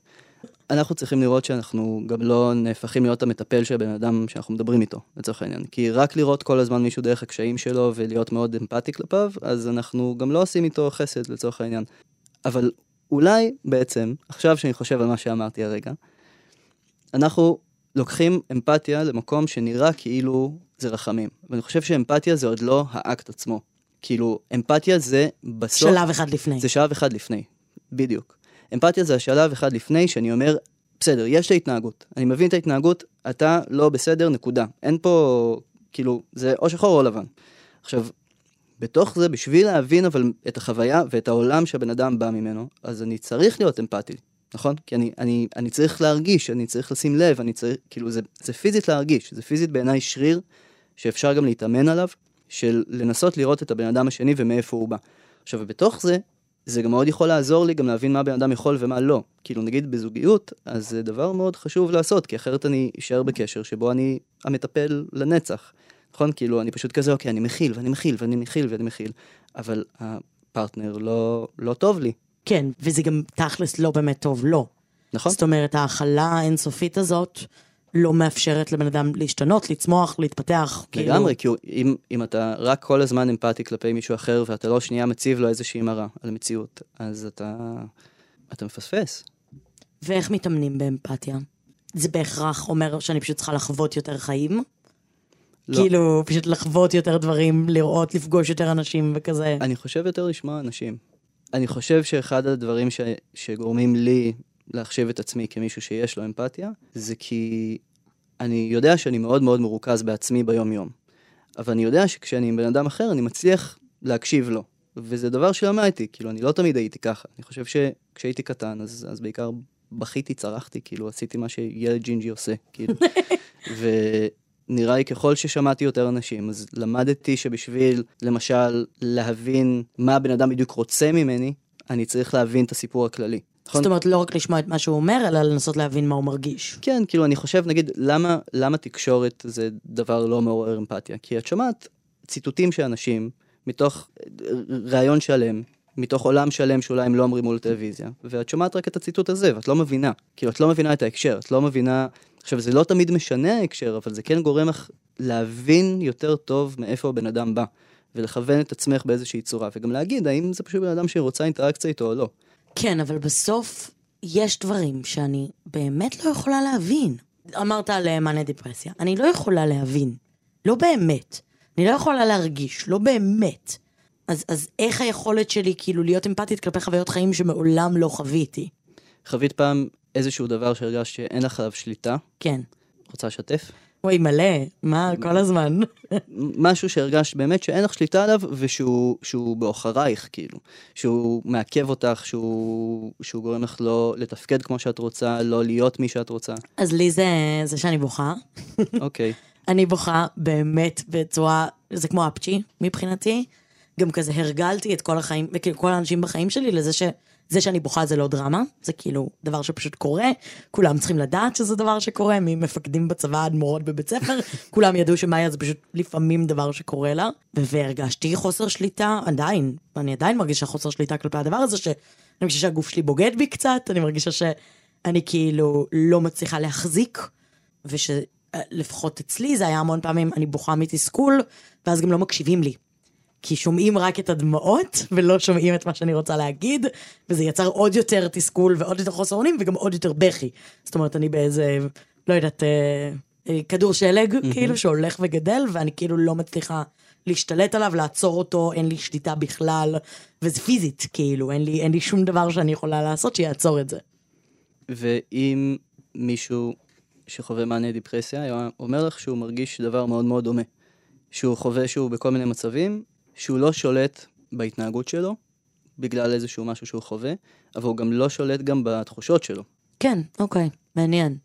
אנחנו צריכים לראות שאנחנו גם לא נהפכים להיות המטפל של הבן אדם שאנחנו מדברים איתו, לצורך העניין. כי רק לראות כל הזמן מישהו דרך הקשיים שלו ולהיות מאוד אמפתי כלפיו, אז אנחנו גם לא עושים איתו חסד, לצורך העניין. אבל אולי בעצם, עכשיו שאני חושב על מה שאמרתי הרגע, אנחנו לוקחים אמפתיה למקום שנראה כאילו זה רחמים. ואני חושב שאמפתיה זה עוד לא האקט עצמו. כאילו, אמפתיה זה בסוף... שלב אחד לפני. זה שלב אחד לפני, בדיוק. אמפתיה זה השלב אחד לפני שאני אומר, בסדר, יש את ההתנהגות, אני מבין את ההתנהגות, אתה לא בסדר, נקודה. אין פה, כאילו, זה או שחור או לבן. עכשיו, בתוך זה, בשביל להבין אבל את החוויה ואת העולם שהבן אדם בא ממנו, אז אני צריך להיות אמפתי, נכון? כי אני, אני, אני צריך להרגיש, אני צריך לשים לב, אני צריך, כאילו, זה, זה פיזית להרגיש, זה פיזית בעיניי שריר שאפשר גם להתאמן עליו, של לנסות לראות את הבן אדם השני ומאיפה הוא בא. עכשיו, בתוך זה, זה גם מאוד יכול לעזור לי גם להבין מה בן אדם יכול ומה לא. כאילו, נגיד בזוגיות, אז זה דבר מאוד חשוב לעשות, כי אחרת אני אשאר בקשר שבו אני המטפל לנצח. נכון? כאילו, אני פשוט כזה, אוקיי, אני מכיל, ואני מכיל, ואני מכיל, ואני מכיל, אבל הפרטנר לא, לא טוב לי. כן, וזה גם תכלס לא באמת טוב, לא. נכון? זאת אומרת, ההכלה האינסופית הזאת לא מאפשרת לבן אדם להשתנות, לצמוח, להתפתח. כאילו- לגמרי, כי אם, אם אתה רק כל הזמן אמפתי כלפי מישהו אחר, ואתה לא שנייה מציב לו איזושהי מראה על המציאות, אז אתה, אתה מפספס. ואיך מתאמנים באמפתיה? זה בהכרח אומר שאני פשוט צריכה לחוות יותר חיים? לא. כאילו, פשוט לחוות יותר דברים, לראות, לפגוש יותר אנשים וכזה. אני חושב יותר לשמוע אנשים. אני חושב שאחד הדברים ש... שגורמים לי להחשב את עצמי כמישהו שיש לו אמפתיה, זה כי אני יודע שאני מאוד מאוד מרוכז בעצמי ביום-יום. אבל אני יודע שכשאני עם בן אדם אחר, אני מצליח להקשיב לו. וזה דבר שלמדתי, כאילו, אני לא תמיד הייתי ככה. אני חושב שכשהייתי קטן, אז, אז בעיקר בכיתי, צרחתי, כאילו, עשיתי מה שילד ג'ינג'י עושה, כאילו. ונראה לי ככל ששמעתי יותר אנשים, אז למדתי שבשביל, למשל, להבין מה הבן אדם בדיוק רוצה ממני, אני צריך להבין את הסיפור הכללי. נכון? זאת אומרת, לא רק לשמוע את מה שהוא אומר, אלא לנסות להבין מה הוא מרגיש. כן, כאילו, אני חושב, נגיד, למה, למה תקשורת זה דבר לא מעורר אמפתיה? כי את שומעת ציטוטים של אנשים מתוך ראיון שלם, מתוך עולם שלם שאולי הם לא אומרים מול טלוויזיה, ואת שומעת רק את הציטוט הזה, ואת לא מבינה. כאילו, את לא מבינה את ההקשר, את לא מבינה... עכשיו, זה לא תמיד משנה ההקשר, אבל זה כן גורם לך להבין יותר טוב מאיפה הבן אדם בא, ולכוון את עצמך באיזושהי צורה, וגם להגיד האם זה פשוט בן אדם שרוצה אינטראקציה איתו או לא. כן, אבל בסוף יש דברים שאני באמת לא יכולה להבין. אמרת על מאניה דיפרסיה. אני לא יכולה להבין. לא באמת. אני לא יכולה להרגיש, לא באמת. אז, אז איך היכולת שלי כאילו להיות אמפתית כלפי חוויות חיים שמעולם לא חוויתי? חווית פעם איזשהו דבר שהרגשת שאין לך עליו שליטה? כן. רוצה לשתף? וואי, מלא. מה, כל הזמן. משהו שהרגשת באמת שאין לך שליטה עליו, ושהוא שהוא בעוכרייך, כאילו. שהוא מעכב אותך, שהוא, שהוא גורם לך לא לתפקד כמו שאת רוצה, לא להיות מי שאת רוצה. אז לי זה, זה שאני בוכה. אוקיי. אני בוכה באמת בצורה, זה כמו אפצ'י מבחינתי. גם כזה הרגלתי את כל החיים, כאילו כל האנשים בחיים שלי לזה ש... זה שאני בוכה זה לא דרמה, זה כאילו דבר שפשוט קורה, כולם צריכים לדעת שזה דבר שקורה, ממפקדים בצבא עד מורות בבית ספר, כולם ידעו שמאיה זה פשוט לפעמים דבר שקורה לה, והרגשתי חוסר שליטה, עדיין, אני עדיין מרגישה חוסר שליטה כלפי הדבר הזה, שאני מרגישה שהגוף שלי בוגד בי קצת, אני מרגישה שאני כאילו לא מצליחה להחזיק, ושלפחות אצלי זה היה המון פעמים, אני בוכה מתסכול, ואז גם לא מקשיבים לי. כי שומעים רק את הדמעות, ולא שומעים את מה שאני רוצה להגיד, וזה יצר עוד יותר תסכול ועוד יותר חוסר אונים, וגם עוד יותר בכי. זאת אומרת, אני באיזה, לא יודעת, אה, אה, כדור שלג, mm-hmm. כאילו, שהולך וגדל, ואני כאילו לא מצליחה להשתלט עליו, לעצור אותו, אין לי שליטה בכלל, וזה פיזית, כאילו, אין לי, אין לי שום דבר שאני יכולה לעשות שיעצור את זה. ואם מישהו שחווה מענה דיפרסיה אומר לך שהוא מרגיש דבר מאוד מאוד דומה, שהוא חווה שהוא בכל מיני מצבים, שהוא לא שולט בהתנהגות שלו, בגלל איזשהו משהו שהוא חווה, אבל הוא גם לא שולט גם בתחושות שלו. כן, אוקיי, מעניין.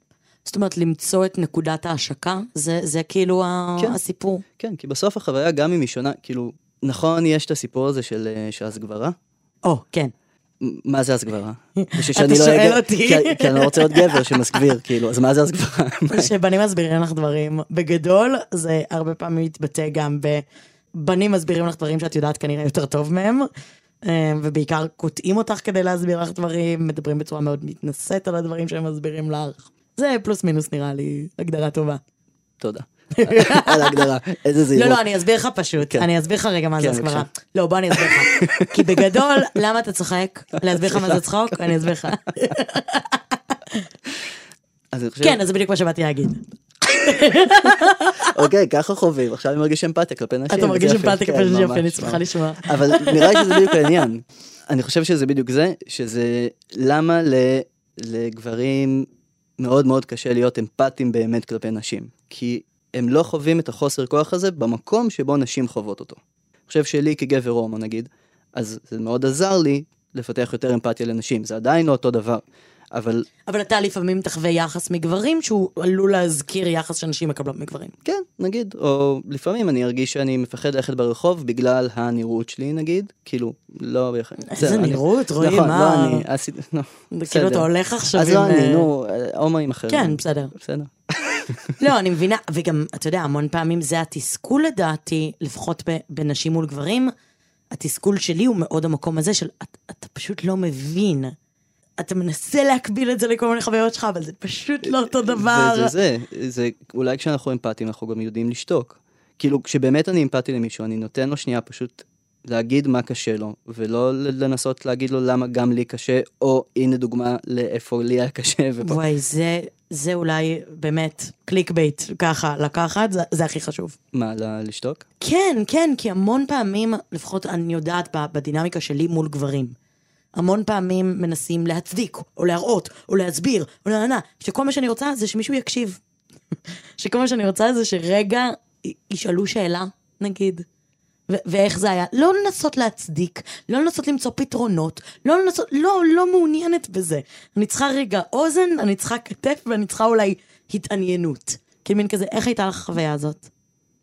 זאת אומרת, למצוא את נקודת ההשקה, זה, זה כאילו כן. הסיפור. כן, כי בסוף החוויה, גם אם היא שונה, כאילו, נכון, יש את הסיפור הזה של, אה, הסגברה? או, כן. מה זה הסגברה? אתה שואל אותי. כי, כי אני לא רוצה להיות גבר שמסגביר, כאילו, אז מה זה הסגברה? שבנים מסבירים לך דברים. בגדול, זה הרבה פעמים מתבטא גם ב... בנים מסבירים לך דברים שאת יודעת כנראה יותר טוב מהם, אה, ובעיקר קוטעים אותך כדי להסביר לך דברים, מדברים בצורה מאוד מתנשאת על הדברים שהם מסבירים לך. זה פלוס מינוס נראה לי הגדרה טובה. תודה. על ההגדרה, איזה זהירות. לא, לא, אני אסביר לך פשוט. כן. אני אסביר לך רגע מה זה כן, הסברה. לא, בוא אני אסביר לך. כי בגדול, למה אתה צוחק? להסביר לך מה זה צחוק? אני אסביר לך. כן, אז זה בדיוק מה שבאתי להגיד. אוקיי, ככה חווים, עכשיו אני מרגיש אמפתיה כלפי נשים. אתה מרגיש. אמפתיה כן, כלפי נשים יפה, ממש, אני שמחה ממש. לשמוע. אבל נראה לי שזה בדיוק העניין. אני חושב שזה בדיוק זה, שזה למה לגברים מאוד מאוד קשה להיות אמפתיים באמת כלפי נשים. כי הם לא חווים את החוסר כוח הזה במקום שבו נשים חוות אותו. אני חושב שלי כגבר הומו נגיד, אז זה מאוד עזר לי לפתח יותר אמפתיה לנשים, זה עדיין לא אותו דבר. אבל אבל אתה לפעמים תחווה יחס מגברים שהוא עלול להזכיר יחס שנשים מקבלות מגברים. כן, נגיד, או לפעמים אני ארגיש שאני מפחד ללכת ברחוב בגלל הנראות שלי נגיד, כאילו, לא... איזה נראות, רועי, נכון, מה? לא אני, עשיתי, לא, כאילו בסדר. אתה הולך עכשיו אז עם... לא אני, אה, נו, הומואים אחרים. כן, בסדר. בסדר. לא, אני מבינה, וגם, אתה יודע, המון פעמים זה התסכול לדעתי, לפחות בנשים מול גברים, התסכול שלי הוא מאוד המקום הזה של, אתה פשוט לא מבין. אתה מנסה להקביל את זה לכל מיני חוויות שלך, אבל זה פשוט לא אותו דבר. וזה זה, זה, אולי כשאנחנו אמפתיים אנחנו גם יודעים לשתוק. כאילו, כשבאמת אני אמפתי למישהו, אני נותן לו שנייה פשוט להגיד מה קשה לו, ולא לנסות להגיד לו למה גם לי קשה, או הנה דוגמה לאיפה לי היה קשה. ופה. וואי, זה, זה אולי באמת clickbait, ככה, לקחת, זה, זה הכי חשוב. מה, ל- לשתוק? כן, כן, כי המון פעמים, לפחות אני יודעת בדינמיקה שלי מול גברים, המון פעמים מנסים להצדיק, או להראות, או להסביר, או לענה, שכל מה שאני רוצה זה שמישהו יקשיב. שכל מה שאני רוצה זה שרגע ישאלו שאלה, נגיד. ו- ואיך זה היה? לא לנסות להצדיק, לא לנסות למצוא פתרונות, לא לנסות, לא, לא מעוניינת בזה. אני צריכה רגע אוזן, אני צריכה כתף, ואני צריכה אולי התעניינות. כאילו מין כזה, איך הייתה לך החוויה הזאת?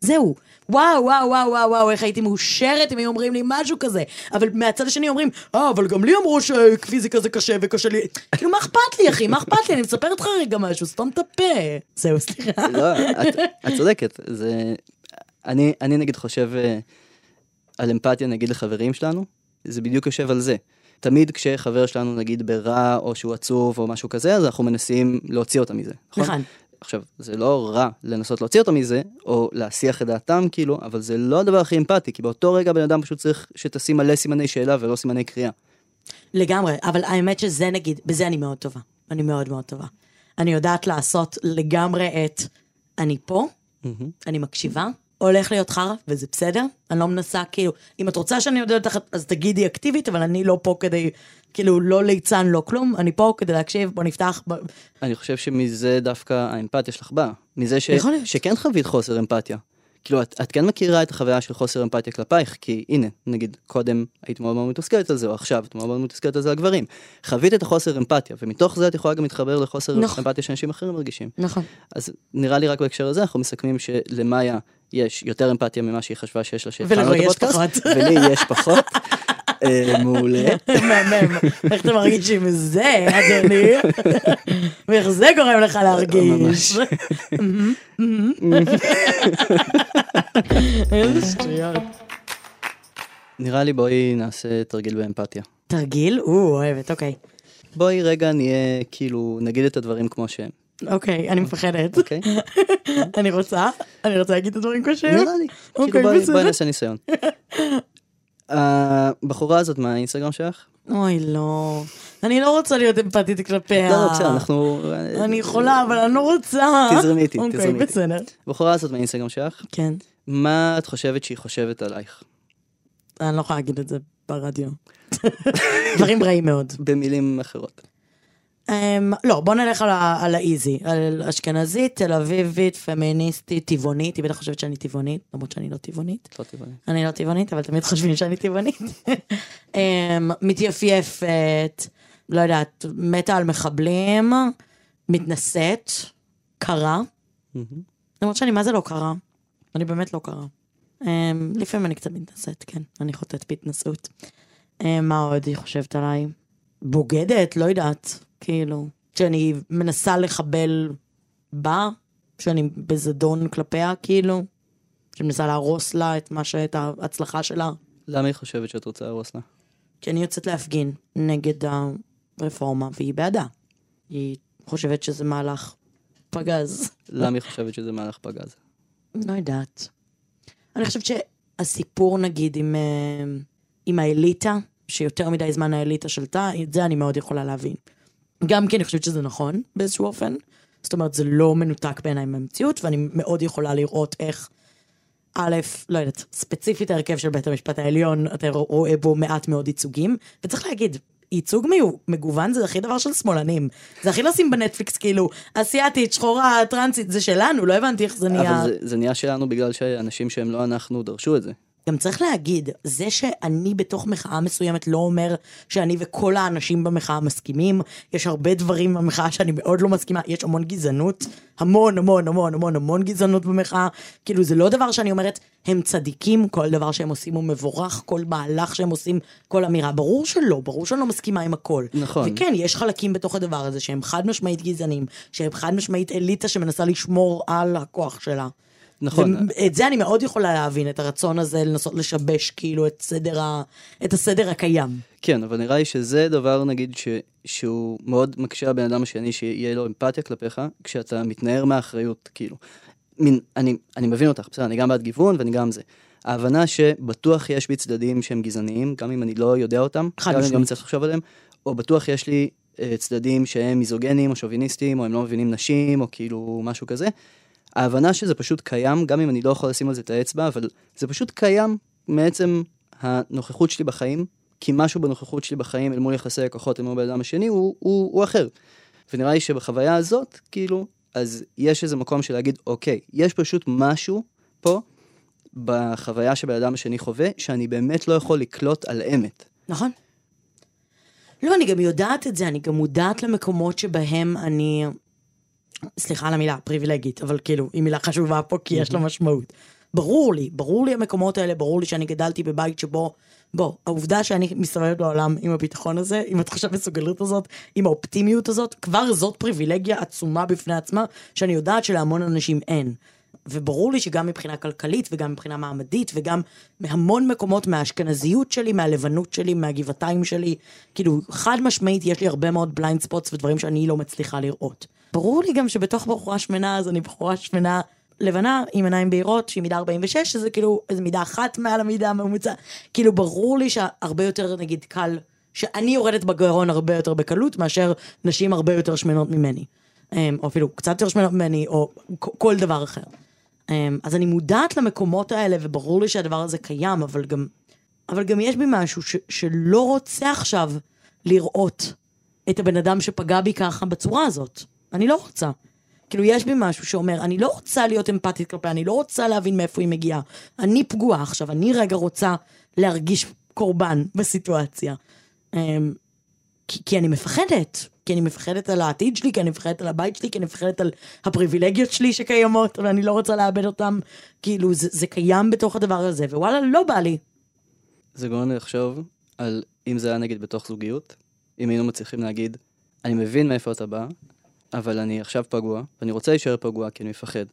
זהו. וואו, וואו, וואו, וואו, וואו, איך הייתי מאושרת אם היו אומרים לי משהו כזה. אבל מהצד השני אומרים, אה, אבל גם לי אמרו שפיזיקה זה קשה וקשה לי. כאילו, מה אכפת לי, אחי? מה אכפת לי? אני מספרת לך רגע משהו, סתום את הפה. זהו, סליחה. לא, את, צודקת, זה... אני, אני נגיד חושב אה, על אמפתיה נגיד לחברים שלנו, זה בדיוק יושב על זה. תמיד כשחבר שלנו נגיד ברע או שהוא עצוב או משהו כזה, אז אנחנו מנסים להוציא אותם מזה, נכון? נכון. עכשיו, זה לא רע לנסות להוציא אותם מזה, או להסיח את דעתם כאילו, אבל זה לא הדבר הכי אמפתי, כי באותו רגע בן אדם פשוט צריך שתשים מלא סימני שאלה ולא סימני קריאה. לגמרי, אבל האמת שזה נגיד, בזה אני מאוד טובה. אני מאוד מאוד טובה. אני יודעת לעשות לגמרי את אני פה, אני מקשיבה, הולך להיות חרא, וזה בסדר. אני לא מנסה, כאילו, אם את רוצה שאני יודעת אותך, אז תגידי אקטיבית, אבל אני לא פה כדי, כאילו, לא ליצן, לא כלום. אני פה כדי להקשיב, בוא נפתח. בוא... אני חושב שמזה דווקא האמפתיה שלך באה. מזה ש... שכן חווית חוסר אמפתיה. כאילו, את, את כן מכירה את החוויה של חוסר אמפתיה כלפייך, כי הנה, נגיד, קודם היית מאוד מאוד מתוסכלת על זה, או עכשיו את מאוד מאוד מתוסכלת על זה לגברים. חווית את החוסר אמפתיה, ומתוך זה את יכולה גם להתחבר לחוסר נכון. אמפתיה שאנשים אחרים מרגישים. נכון. אז נראה לי רק בהקשר הזה, אנחנו מסכמים שלמאיה יש יותר אמפתיה ממה שהיא חשבה שיש לה שהתחלנו את הפודקאסט, פחות. ולי יש פחות. אה, מעולה. מהמם. איך אתה מרגיש עם זה, אדוני? ואיך זה גורם לך להרגיש? איזה שטויות. נראה לי בואי נעשה תרגיל באמפתיה. תרגיל? או, אוהבת, אוקיי. בואי רגע נהיה, כאילו, נגיד את הדברים כמו שהם, אוקיי, אני מפחדת. אוקיי? אני רוצה, אני רוצה להגיד את הדברים שהם. נראה לי. אוקיי, כאילו בסדר. בואי נעשה ניסיון. הבחורה הזאת מהאינסטגרם שלך? אוי, לא. אני לא רוצה להיות אמפתית כלפיה. לא, לא, בסדר, אנחנו... אני יכולה, אבל אני לא רוצה. תזרמי איתי, אוקיי, תזרמי איתי. בסדר. הבחורה הזאת מהאינסטגרם שלך, כן. מה את חושבת שהיא חושבת עלייך? אני לא יכולה להגיד את זה ברדיו. דברים רעים מאוד. במילים אחרות. Um, לא, בוא נלך על, האיזי, על אשכנזית, תל אביבית, פמיניסטית, טבעונית, היא בטח חושבת שאני טבעונית, למרות שאני לא טבעונית. לא טבעוני. אני לא טבעונית, אבל תמיד חושבים שאני טבעונית. um, מתייפייפת, לא יודעת, מתה על מחבלים, מתנשאת, קרה, למרות שאני מה זה לא קרה, אני באמת לא קרה. Um, לפעמים אני קצת מתנשאת, כן, אני חוטאת בהתנשאות. Um, מה עוד היא חושבת עליי? בוגדת, לא יודעת, כאילו, שאני מנסה לחבל בה, שאני בזדון כלפיה, כאילו, שאני מנסה להרוס לה את מה ש... את ההצלחה שלה, למה היא חושבת שאת רוצה להרוס לה? כי אני יוצאת להפגין נגד הרפורמה, והיא בעדה. היא חושבת שזה מהלך פגז. למה היא חושבת שזה מהלך פגז? לא יודעת. אני חושבת שהסיפור, נגיד, עם, אה, עם האליטה, שיותר מדי זמן האליטה שלטה, את זה אני מאוד יכולה להבין. גם כי אני חושבת שזה נכון באיזשהו אופן. זאת אומרת, זה לא מנותק בעיניי מהמציאות, ואני מאוד יכולה לראות איך, א', לא יודעת, ספציפית ההרכב של בית המשפט העליון, אתה רואה בו מעט מאוד ייצוגים, וצריך להגיד, ייצוג מגוון זה הכי דבר של שמאלנים. זה הכי לשים בנטפליקס, כאילו, אסיאתית, שחורה, טרנסית, זה שלנו, לא הבנתי איך זה נהיה. אבל זה, זה נהיה שלנו בגלל שאנשים שהם לא אנחנו דרשו את זה. גם צריך להגיד, זה שאני בתוך מחאה מסוימת לא אומר שאני וכל האנשים במחאה מסכימים. יש הרבה דברים במחאה שאני מאוד לא מסכימה, יש המון גזענות, המון המון המון המון המון גזענות במחאה. כאילו זה לא דבר שאני אומרת, הם צדיקים, כל דבר שהם עושים הוא מבורך, כל מהלך שהם עושים, כל אמירה. ברור שלא, ברור שאני לא מסכימה עם הכל. נכון. וכן, יש חלקים בתוך הדבר הזה שהם חד משמעית גזענים, שהם חד משמעית אליטה שמנסה לשמור על הכוח שלה. נכון. ואת זה אני מאוד יכולה להבין, את הרצון הזה לנסות לשבש כאילו את סדר, ה... את הסדר הקיים. כן, אבל נראה לי שזה דבר, נגיד, ש, שהוא מאוד מקשה על הבן אדם השני, שיהיה לו אמפתיה כלפיך, כשאתה מתנער מהאחריות, כאילו. מין, אני, אני מבין אותך, בסדר, אני גם בעד גיוון ואני גם זה. ההבנה שבטוח יש בי צדדים שהם גזעניים, גם אם אני לא יודע אותם, גם אם אני משמעית. לא צריך לחשוב עליהם, או בטוח יש לי אה, צדדים שהם מיזוגנים או שוביניסטים, או הם לא מבינים נשים, או כאילו משהו כזה. ההבנה שזה פשוט קיים, גם אם אני לא יכול לשים על זה את האצבע, אבל זה פשוט קיים מעצם הנוכחות שלי בחיים, כי משהו בנוכחות שלי בחיים אל מול יחסי הכוחות אל מול בן אדם השני הוא, הוא, הוא אחר. ונראה לי שבחוויה הזאת, כאילו, אז יש איזה מקום של להגיד, אוקיי, יש פשוט משהו פה בחוויה שבן אדם השני חווה, שאני באמת לא יכול לקלוט על אמת. נכון. לא, אני גם יודעת את זה, אני גם מודעת למקומות שבהם אני... סליחה על המילה, פריבילגית, אבל כאילו, היא מילה חשובה פה כי יש לה משמעות. ברור לי, ברור לי המקומות האלה, ברור לי שאני גדלתי בבית שבו, בוא, העובדה שאני מסתובבת בעולם עם הביטחון הזה, עם התחושת מסוגלות הזאת, עם האופטימיות הזאת, כבר זאת פריבילגיה עצומה בפני עצמה, שאני יודעת שלהמון אנשים אין. וברור לי שגם מבחינה כלכלית וגם מבחינה מעמדית וגם מהמון מקומות מהאשכנזיות שלי, מהלבנות שלי, מהגבעתיים שלי, כאילו חד משמעית יש לי הרבה מאוד blind spots ודברים שאני לא מצליחה לראות. ברור לי גם שבתוך בחורה שמנה אז אני בחורה שמנה לבנה עם עיניים בהירות שהיא מידה 46 שזה כאילו איזה מידה אחת מעל המידה הממוצע. כאילו ברור לי שהרבה יותר נגיד קל, שאני יורדת בגרון הרבה יותר בקלות מאשר נשים הרבה יותר שמנות ממני. אמ, או אפילו קצת יותר שמנות ממני, או כל דבר אחר. אמ, אז אני מודעת למקומות האלה, וברור לי שהדבר הזה קיים, אבל גם, אבל גם יש בי משהו ש, שלא רוצה עכשיו לראות את הבן אדם שפגע בי ככה בצורה הזאת. אני לא רוצה. כאילו, יש בי משהו שאומר, אני לא רוצה להיות אמפתית כלפיה, אני לא רוצה להבין מאיפה היא מגיעה. אני פגועה עכשיו, אני רגע רוצה להרגיש קורבן בסיטואציה. אמ, כי, כי אני מפחדת. כי אני מפחדת על העתיד שלי, כי אני מפחדת על הבית שלי, כי אני מפחדת על הפריבילגיות שלי שקיימות, ואני לא רוצה לאבד אותן. כאילו, זה, זה קיים בתוך הדבר הזה, ווואלה, לא בא לי. זה גורם לי לחשוב על אם זה היה נגיד בתוך זוגיות, אם היינו מצליחים להגיד, אני מבין מאיפה אתה בא, אבל אני עכשיו פגוע, ואני רוצה להישאר פגוע כי אני מפחד.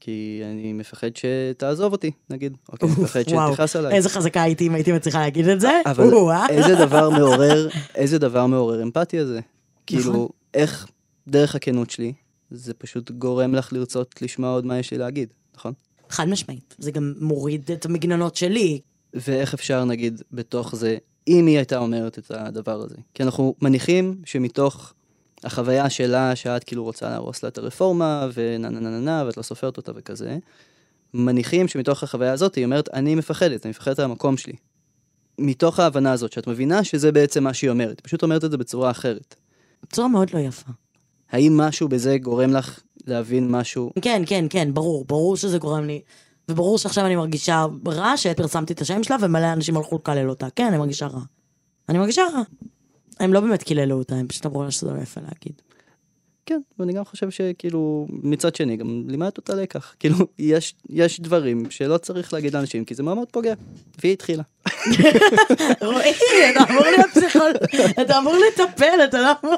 כי אני מפחד שתעזוב אותי, נגיד. אוקיי, אני מפחד שתכעס עליי. איזה חזקה הייתי אם הייתי מצליחה להגיד את זה. אבל או-אה. איזה דבר מעורר, איזה דבר מעורר אמפתיה זה. כאילו, נכון. איך דרך הכנות שלי, זה פשוט גורם לך לרצות לשמוע עוד מה יש לי להגיד, נכון? חד משמעית. זה גם מוריד את המגננות שלי. ואיך אפשר, נגיד, בתוך זה, אם היא הייתה אומרת את הדבר הזה. כי אנחנו מניחים שמתוך החוויה שלה, שאת כאילו רוצה להרוס לה את הרפורמה, ונה נה נה נה נה, ואת לא סופרת אותה וכזה, מניחים שמתוך החוויה הזאת היא אומרת, אני מפחדת, אני מפחדת על המקום שלי. מתוך ההבנה הזאת, שאת מבינה שזה בעצם מה שהיא אומרת, פשוט אומרת את זה בצורה אחרת. בצורה מאוד לא יפה. האם משהו בזה גורם לך להבין משהו? כן, כן, כן, ברור, ברור שזה גורם לי. וברור שעכשיו אני מרגישה רע שפרסמתי את השם שלה ומלא אנשים הלכו לקלל אותה. כן, אני מרגישה רע. אני מרגישה רע. הם לא באמת קיללו אותה, הם פשוט אמרו לה שזה לא יפה להגיד. כן, ואני גם חושב שכאילו, מצד שני, גם לימדת אותה לקח. כאילו, יש, יש דברים שלא צריך להגיד לאנשים, כי זה מאוד מאוד פוגע. והיא התחילה. רועי, אתה אמור להיות פסיכול... אתה אמור לטפל, אתה לא אמור...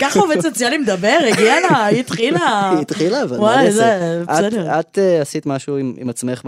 ככה עובד סוציאלי מדבר, הגיע לה, היא התחילה. היא התחילה, אבל מה וואי, זה? בסדר. את, אה, עשית משהו עם, עצמך.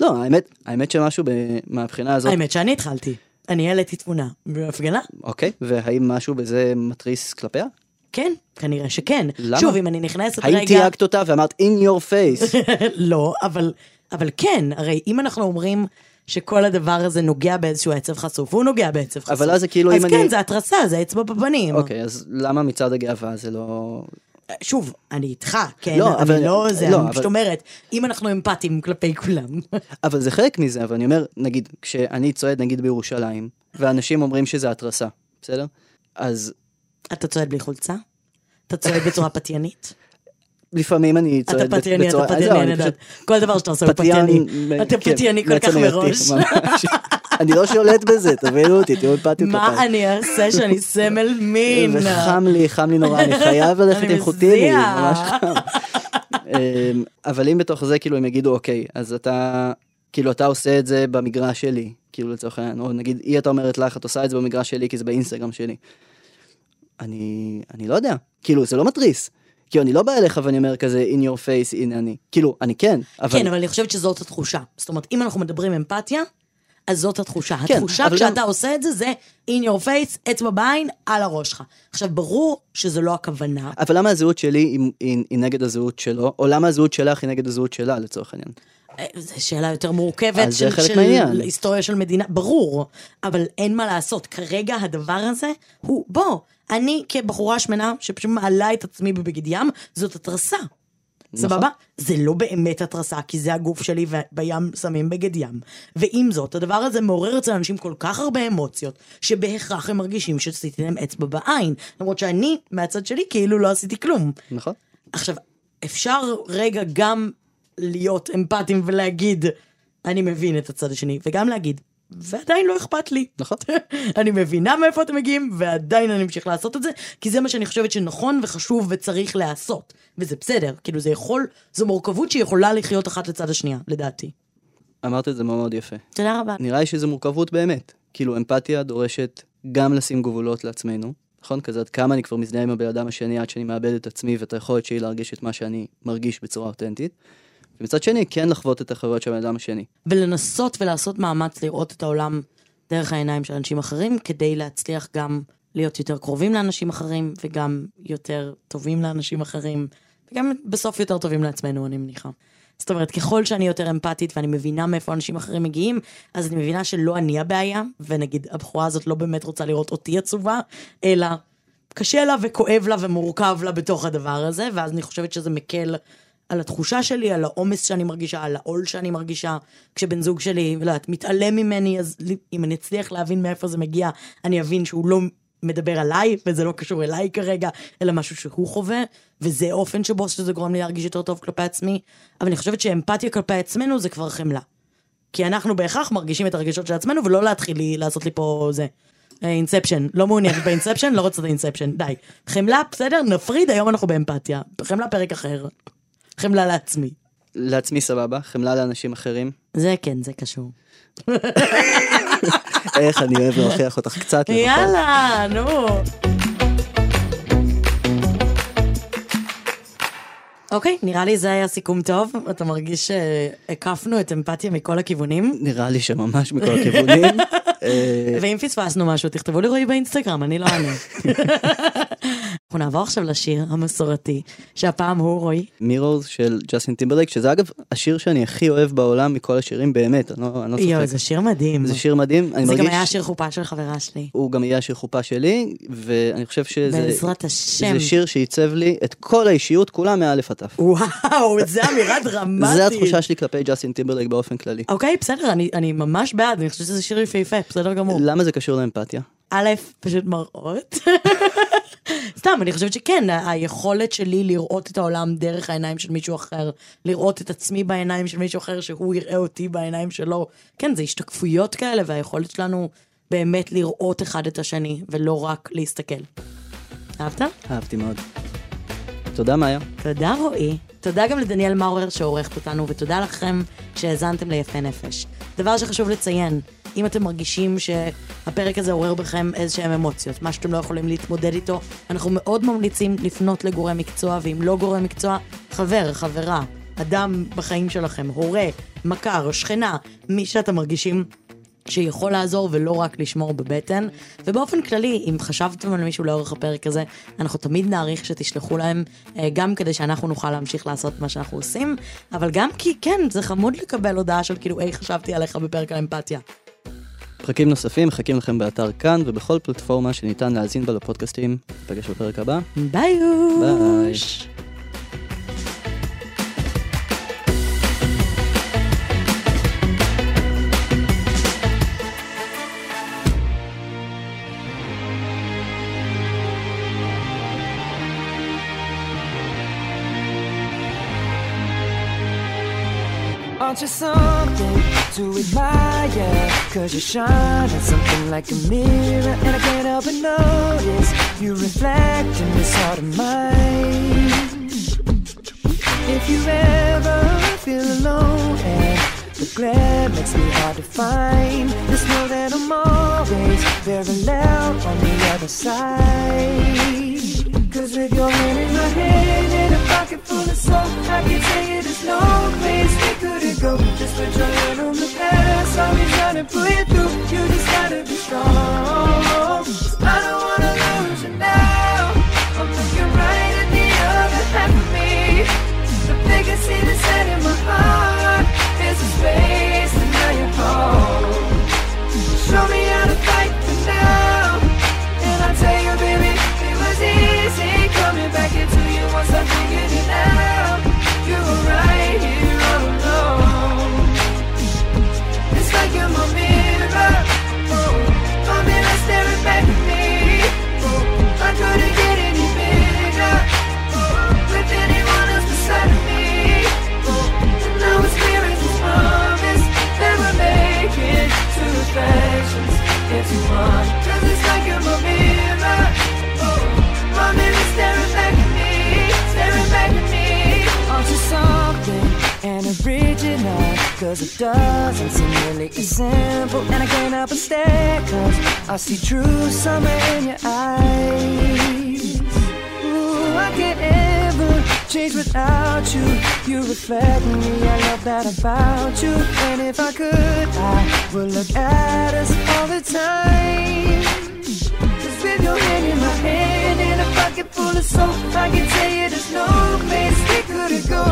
לא, האמת, האמת שמשהו מהבחינה הזאת, האמת שאני התחלתי. אני העליתי תמונה בהפגנה. אוקיי, והאם משהו בזה מתריס כלפיה? כן, כנראה שכן. למה? שוב, אם אני נכנסת האם רגע... תייגת אותה ואמרת in your face? לא, אבל, אבל כן, הרי אם אנחנו אומרים שכל הדבר הזה נוגע באיזשהו עצב חשוף, והוא נוגע בעצב חשוף. אבל אז זה כאילו אז אם כן, אני- זה התרסה, זה אצבע בפנים. אוקיי, אז למה מצעד הגאווה זה לא... שוב, אני איתך, כן, לא, אני אבל- לא זה, לא, אני פשוט אבל- אומרת, אם אנחנו אמפתיים כלפי כולם. אבל זה חלק מזה, אבל אני אומר, נגיד, כשאני צועד נגיד בירושלים, ואנשים אומרים שזה התרסה, בסדר? אז אתה צועד בלי חולצה? אתה צועד בצורה פתיינית? לפעמים אני אתה צועד פתייני, בצורה... אתה אז זהו, פתייני, אני אני יודעת. כל דבר שאתה עושה הוא פתייני. מ- אתה כן, פתייני כל כך מראש. אני לא שולט בזה, תבינו אותי, תהיו אמפתיים מה. אני אעשה שאני סמל מין? וחם לי, חם לי נורא, אני חייב ללכת עם חוטיני. ממש חם. אמ, אבל אם בתוך זה, כאילו, הם יגידו, אוקיי, אז אתה, כאילו, אתה עושה את זה במגרש שלי, כאילו, לצורך העניין, או נגיד, היא הייתה אומרת לך, את עושה את זה במגרש שלי, כי זה באינסטגרם שלי. אני, אני לא יודע, כאילו, זה לא מתריס. כאילו, אני לא בא אליך ואני אומר כזה, in your face, הנה אני. כאילו, אני כן, אבל... כן, אבל אני חושבת שזאת התחושה. זאת אומרת, אם אנחנו מדברים אמפתיה, אז זאת התחושה. כן, התחושה כשאתה גם- עושה את זה, זה in your face, אצבע בעין, על הראש שלך. עכשיו, ברור שזו לא הכוונה. אבל למה הזהות שלי היא, היא, היא נגד הזהות שלו, או למה הזהות שלך היא נגד הזהות שלה, לצורך העניין? אה, זו שאלה יותר מורכבת של, של מהעניין. היסטוריה של מדינה, ברור, אבל אין מה לעשות. כרגע הדבר הזה הוא, בוא, אני כבחורה שמנה שפשוט מעלה את עצמי בבגד ים, זאת התרסה. נכון. סבבה? זה לא באמת התרסה, כי זה הגוף שלי ובים שמים בגד ים. ועם זאת, הדבר הזה מעורר אצל אנשים כל כך הרבה אמוציות, שבהכרח הם מרגישים שעשיתי להם אצבע בעין. למרות שאני, מהצד שלי, כאילו לא עשיתי כלום. נכון? עכשיו, אפשר רגע גם להיות אמפתיים ולהגיד, אני מבין את הצד השני, וגם להגיד, ועדיין לא אכפת לי. נכון. אני מבינה מאיפה אתם מגיעים, ועדיין אני אמשיך לעשות את זה, כי זה מה שאני חושבת שנכון וחשוב וצריך לעשות. וזה בסדר, כאילו זה יכול, זו מורכבות שיכולה לחיות אחת לצד השנייה, לדעתי. אמרת את זה מאוד יפה. תודה רבה. נראה לי שזו מורכבות באמת. כאילו, אמפתיה דורשת גם לשים גבולות לעצמנו, נכון? כזה עד כמה אני כבר מזדהה עם הבן אדם השני עד שאני מאבד את עצמי ואת היכולת שלי להרגיש את מה שאני מרגיש בצורה אותנטית. ומצד שני, כן לחוות את החוויות של הבן אדם השני. ולנסות ולעשות מאמץ לראות את העולם דרך העיניים של אנשים אחרים, כדי להצליח גם להיות יותר קרובים לאנשים אחרים, וגם יותר טובים לאנשים אחרים, וגם בסוף יותר טובים לעצמנו, אני מניחה. זאת אומרת, ככל שאני יותר אמפתית ואני מבינה מאיפה אנשים אחרים מגיעים, אז אני מבינה שלא אני הבעיה, ונגיד, הבחורה הזאת לא באמת רוצה לראות אותי עצובה, אלא קשה לה וכואב לה ומורכב לה בתוך הדבר הזה, ואז אני חושבת שזה מקל על התחושה שלי, על העומס שאני מרגישה, על העול שאני מרגישה. כשבן זוג שלי, לא יודעת, מתעלם ממני, אז אם אני אצליח להבין מאיפה זה מגיע, אני אבין שהוא לא מדבר עליי, וזה לא קשור אליי כרגע, אלא משהו שהוא חווה, וזה אופן שבו שזה גורם לי להרגיש יותר טוב כלפי עצמי. אבל אני חושבת שאמפתיה כלפי עצמנו זה כבר חמלה. כי אנחנו בהכרח מרגישים את הרגשות של עצמנו, ולא להתחיל לי, לעשות לי פה זה. Inception, לא מעוניינת ב Inception, לא רוצה את ה Inception, די. חמלה, בסדר, נפריד, היום אנחנו באמפתיה. חמלה פרק אחר. חמלה לעצמי. לעצמי סבבה, חמלה לאנשים אחרים. זה כן, זה קשור. איך אני אוהב להוכיח אותך קצת לפחות. יאללה, נו. אוקיי, נראה לי זה היה סיכום טוב. אתה מרגיש שהקפנו את אמפתיה מכל הכיוונים? נראה לי שממש מכל הכיוונים. ואם פספסנו משהו, תכתבו לי רועי באינסטגרם, אני לא אענה. אנחנו נעבור עכשיו לשיר המסורתי, שהפעם הוא רועי. Mirrors של ג'סטין טימברלייק, שזה אגב השיר שאני הכי אוהב בעולם מכל השירים, באמת, אני לא, אני לא יואו. זה שיר מדהים. זה שיר מדהים, אני זה מרגיש... גם היה שיר חופה של חברה שלי. הוא גם יהיה השיר חופה שלי, ואני חושב שזה... בעזרת השם. זה שיר שעיצב לי את כל האישיות כולה מאלף עד תף. וואו, זה אמירה דרמטית. זה התחושה שלי כלפי ג'סטין טימברלייק באופן כללי. אוקיי, בסדר, אני, אני ממש בעד, אני חושבת שזה שיר יפהפה, בסדר גמור. למה זה קשור לאמפתיה? א', פשוט מראות. סתם, אני חושבת שכן, היכולת שלי לראות את העולם דרך העיניים של מישהו אחר, לראות את עצמי בעיניים של מישהו אחר, שהוא יראה אותי בעיניים שלו, כן, זה השתקפויות כאלה, והיכולת שלנו באמת לראות אחד את השני, ולא רק להסתכל. אהבת? אהבתי מאוד. תודה, מאיה. תודה רועי. תודה גם לדניאל מאורר שעורכת אותנו, ותודה לכם שהאזנתם ליפה נפש. דבר שחשוב לציין, אם אתם מרגישים שהפרק הזה עורר בכם איזשהם אמוציות, מה שאתם לא יכולים להתמודד איתו, אנחנו מאוד ממליצים לפנות לגורם מקצוע, ואם לא גורם מקצוע, חבר, חברה, אדם בחיים שלכם, הורה, מכר, שכנה, מי שאתם מרגישים שיכול לעזור ולא רק לשמור בבטן. ובאופן כללי, אם חשבתם על מישהו לאורך הפרק הזה, אנחנו תמיד נעריך שתשלחו להם, אה, גם כדי שאנחנו נוכל להמשיך לעשות מה שאנחנו עושים, אבל גם כי כן, זה חמוד לקבל הודעה של כאילו, היי, חשבתי עליך בפרק על אמפתיה. פרקים נוספים מחכים לכם באתר כאן ובכל פלטפורמה שניתן להאזין בה לפודקאסטים. נפגש בפרק הבא. ביי. ביי. Aren't you something to admire? Cause you shine at something like a mirror And I can't help but notice You reflect in this heart of mine If you ever feel alone And the glare makes me hard to find Just know that I'm always very loud on the other side Cause with your hand in my hand and a pocket full of soul I can tell you there's no place we couldn't go Just put your hand on the past I'll be trying to pull you through. You just gotta be strong. I don't wanna lose you now. I'm looking right at the other half of me. The the set in my heart There's a space Cause it's like mirror. My mirror staring back at me, staring back at me. Something? Cause it doesn't seem really simple. And I can't help but stare, cause I see true summer in your eyes. Ooh, I can't change without you. You reflect me, I love that about you. And if I could, I would look at us all the time. Just with your hand in my hand and a pocket full of soap, I can tell you there's no place we couldn't go.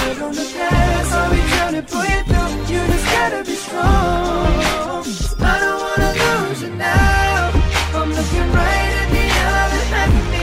Put on the past, I'll be trying to pull you through. You just gotta be strong. I don't wanna lose you now. I'm looking right at the other half of me.